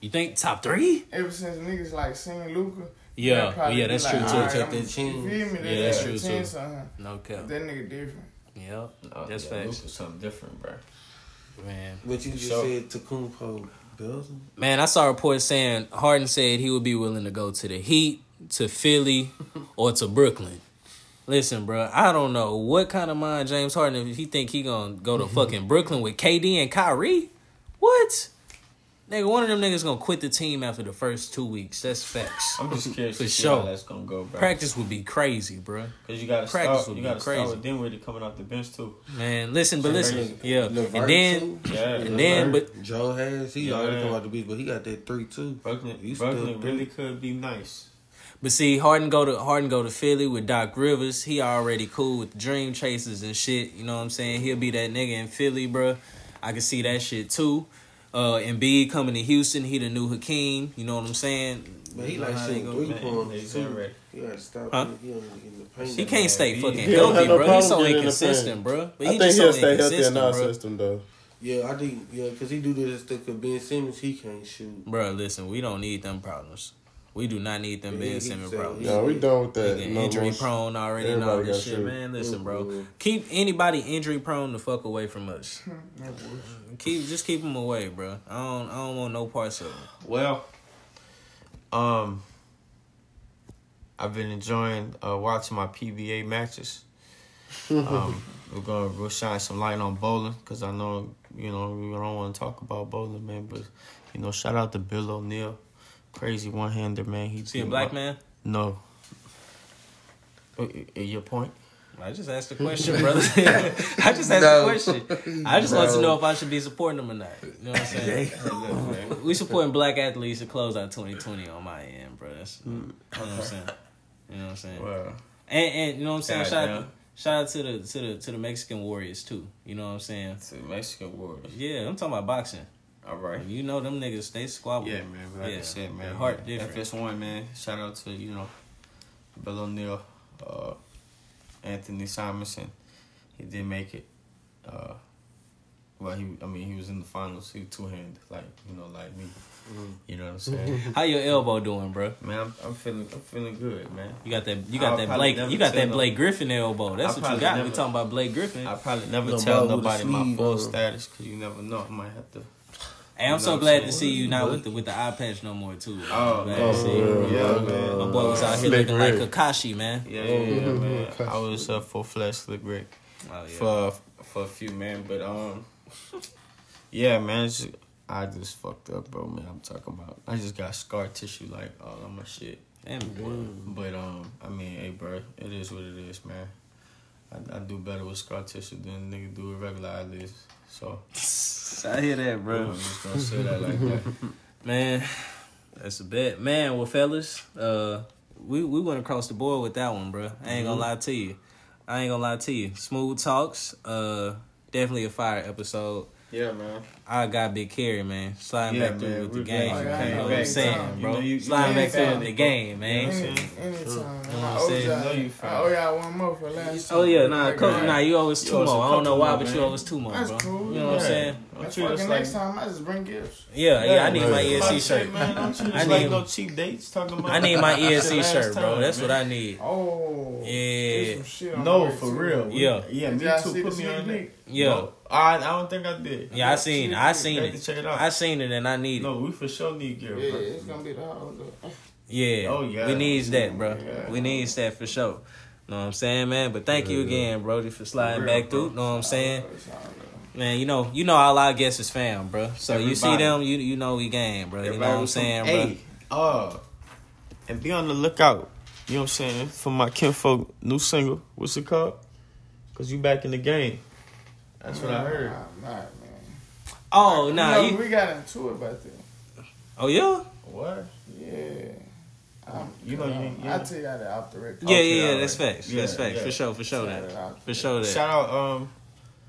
You think top three? Ever since niggas like seen Luka, Yeah, they'll yeah, be that's like, true, too. "Alright, Take that You chance. feel me? Yeah, that's true, a too. chance. No cap. That nigga different. Yep. Oh, That's yeah, facts. Luka's something different, bro. Man. But you just So- said Tacumpo. Man, I saw reports saying Harden said he would be willing to go to the Heat, to Philly, [laughs] or to Brooklyn. Listen, bro, I don't know what kind of mind James Harden if he think he gonna go to [laughs] fucking Brooklyn with KD and Kyrie. What? Nigga, one of them niggas gonna quit the team after the first two weeks. That's facts. I'm just curious for to see sure. how that's gonna go, bro. Practice would be crazy, bro. Cause you gotta Practice start. would You be gotta crazy. start with Dinwiddie coming off the bench too. Man, listen, but listen, crazy. yeah, Levert, and then too. Yeah, and then, but Joe has he Yeah. already come out the beach, but he got that three too. Brooklyn, You still Brooklyn think- really could be nice. But see, Harden go to Harden go to Philly with Doc Rivers. He already cool with the Dream Chasers and shit. You know what I'm saying? He'll be that nigga in Philly, bruh. I can see that shit too. Uh, Embiid coming to Houston. He the new Hakeem. You know what I'm saying? But he You know like how shooting go. three Man, pointers he's too. He gotta stop. Huh? He don't get in the paint. He can't stay He- fucking he healthy, no bro. He's so getting in the inconsistent, bro. But I think just he'll so stay healthy in our bro. system though. Yeah, I think yeah, cause he do this stuff. Cause Ben Simmons, he can't shoot. Bro, listen, we don't need them problems. We do not need them Yeah, Ben he Simmons said- problems. No, we done with that. Nigga, No injury more- prone already and all Everybody this got shit, shoot. man. Listen, bro. Mhm. Keep anybody injury prone the fuck away from us. [laughs] Keep just keep them away, bro. I don't I don't want no parts of them. Well, um, I've been enjoying uh, watching my PBA matches. [laughs] Um, we're gonna we'll shine some light on bowling because I know you know we don't want to talk about bowling, man. But you know, shout out to Bill O'Neill, crazy one hander, man. He See a black man? No. Your point? I just asked the question, brother. [laughs] I just asked No. the question. I just want to know if I should be supporting them or not. You know what I'm saying? we supporting black athletes to close out 2020 on my end, bro. That's, you know what I'm saying? You know what I'm saying? Well, And, and you know what I'm saying? God Shout out, shout out to the to the to the Mexican Warriors too. You know what I'm saying? To Mexican Warriors. Yeah, I'm talking about boxing. All right. You know them niggas, they squabble. Yeah, man. Like Yeah, I said, man, their heart yeah, different. FS1, man. Shout out to you know, Bill O'Neill, uh, Anthony Simonsen. He did make it. Uh, well, he, I mean, he was in the finals. He was two handed, like you know, like me. You know what I'm saying? [laughs] How your elbow doing, bro? man, I'm, I'm feeling, I'm feeling good, man. You got that. You got I'll that Blake. You got that no- Blake Griffin elbow. That's I'll what you probably got. We never- talking about Blake Griffin. I probably never tell ball with nobody my sleeve full on. status because you never know. I might have to. Hey, I'm You know so glad to see you not with the with the eye patch no more too. Oh, I'm glad to see you. for. Yeah, man. My boy was out here Slick looking like Rick. Kakashi, man. Yeah, yeah, yeah, Oh, man. okay. I was uh, full flesh slick Rick. Oh, yeah. for for a few man, but um, [laughs] yeah, man, it's just- I just fucked up, bro. Man, I'm talking about. I just got scar tissue like all on my shit. Damn, boy. But um, I mean, hey, bro, it is what it is, man. I, I do better with scar tissue than nigga do with regular eyelids. So I hear that, bro. I'm bro. just gonna say that like that. [laughs] Man, that's a bet. Man, well, fellas, uh, we we went across the board with that one, bro. I ain't gonna lie to you. I ain't gonna lie to you. Smooth talks. Uh, definitely a fire episode. Yeah, man. I got Big Kerry, man. Sliding Yeah, back through man, with the game. back. You know what I'm back. saying, You bro? know, you- you Sliding back through with the game, man. You know what I'm Any, saying? anytime. know what I'm saying? y'all- Know you I fine. Oh, owe y'all one more for last Oh yeah, nah, Like, co- nah, you owe us two owe more. I don't know why, more, but you man. owe us two more, That's bro. cool. You know what I'm saying? Don't That's fucking like next time I just bring gifts. Yeah, yeah, I need my man. ESC shirt. man. Don't treat I need- like no cheap dates. Talking about. I need my [laughs] ESC shirt, bro. time, That's man. what I need. Oh. Yeah. there's some shit on the No, for real. Yeah. yeah, me too. Put me on sneak that. Yeah. No, I, I don't think I did. Yeah, I seen it. I seen it. check it out. I seen it and I need it. No, we for sure need gear. Yeah, bro. it's gonna be the whole. Yeah. Oh, yeah. We needs that, bro. Yeah. We needs that for sure. Know what I'm saying, man? But thank you again, Brody, for sliding real, back through. bro. Know what I'm saying? It's all good. Man, you know, you know all our guests is fam, bro. So you see them, you you know we game, bro. You know what I'm was from- saying, bro? Hey, uh, and be on the lookout. You know what I'm saying? For my kinfolk new single. What's it called? Cause you back in the game. That's what I heard. Nah, nah, man. Oh, nah, No, you, we got into it about that. oh yeah, What? Yeah. Um, You know, you- you- I'll tell you that off the record. yeah, Okay, yeah, yeah. alright. That's facts. Yeah, that's facts yeah. for sure, for sure. Shout That for sure. That Shout out, um,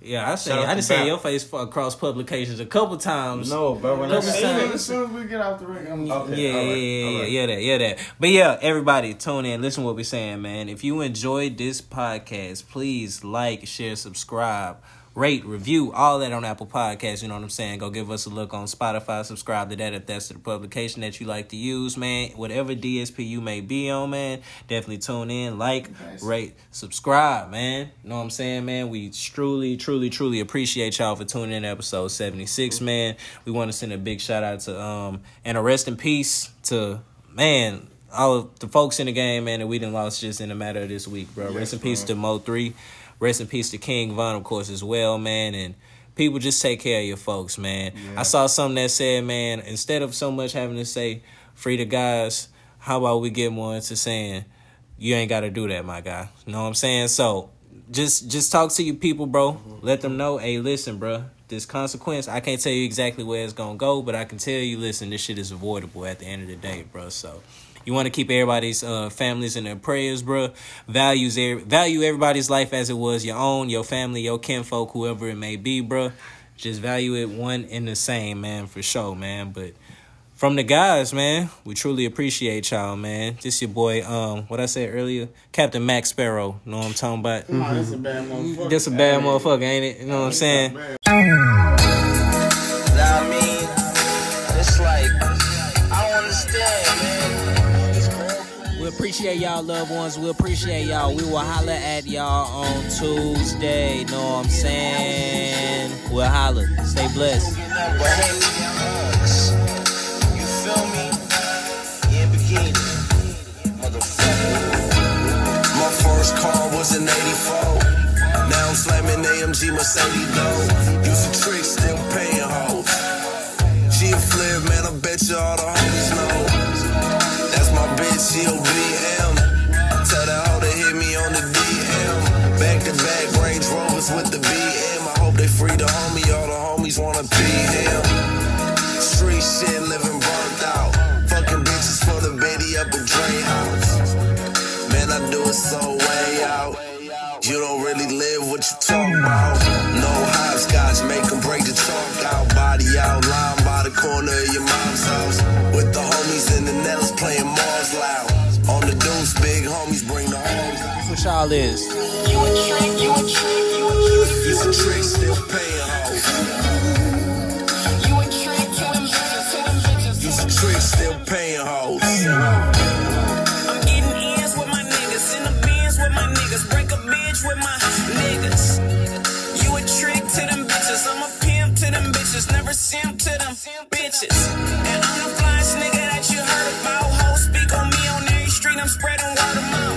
yeah, I seen. shout out I just seen your face across publications a couple times. no, bro. When I Couple say. As soon as we get off the record, I'm Okay, yeah, all right, yeah, yeah, all yeah, right. yeah, that, yeah, that. But yeah, everybody, tune in, listen what we're saying, man. If you enjoyed this podcast, please like, share, subscribe rate, review, all that on Apple Podcasts. You know what I'm saying? Go give us a look on Spotify. Subscribe to that if that's the publication that you like to use, man. Whatever DSP you may be on, man, definitely tune in, like, rate, subscribe, man. You know what I'm saying, man? We truly, truly, truly appreciate y'all for tuning in to episode 76, man. We want to send a big shout out to, um, and a rest in peace to, man, all of the folks in the game, man, that we didn't lost just in a matter of this week, bro. Rest in peace to Mo3. Rest in peace to King Von, of course, as well, man. And people just take care of your folks, man. I saw something that said, man, instead of so much having to say free the guys, how about we get more into saying you ain't got to do that, my guy. You know what I'm saying? So just just talk to your people, bro. Mm-hmm. Let them know, hey, listen, bro. This consequence, I can't tell you exactly where it's gonna go, but I can tell you, listen, this shit is avoidable at the end of the day, bro. So you want to keep everybody's uh, families in their prayers, bro. Values value everybody's life as it was your own, your family, your kinfolk, whoever it may be, bro. Just value it one and the same, man, for sure, man. But from the guys, man, we truly appreciate y'all, man. This your boy, um, what I said earlier, Captain Max Sparrow. Know what I'm talking about? Oh, that's a bad motherfucker. That's a bad motherfucker, ain't it? You know what I'm saying? Appreciate y'all, loved ones. We appreciate y'all. We will holler at y'all on Tuesday. Know what I'm saying? We'll holler. Stay blessed. My first car was an 84. Now I'm slamming AMG Mercedes though. Used to trick, still paying hoes. She a flip, man, I bet you all the homies know. That's my bitch, she a homie, all the homies wanna be him. Street shit, living burnt out. Fucking bitches for the baby up a Dre house. Man, I do it so way out. You don't really live what you talk about. No hopscotch, make 'em break the chalk out. Body out, lying by the corner of your mom's house. With the homies in the Nellis playing Mars loud. On the deuce, big homies bring the homies. That's what y'all is. You a trick, you a trick, you a trick, them bitches, you a trick, still paying hoes. I'm getting ends with my niggas, in the with my niggas, break with my niggas. You a trick to them bitches, I'm a pimp to them bitches, never simp to them bitches. And I'm the flyest nigga that you heard about. Hoes speak on me on every street, I'm spreading word of mouth.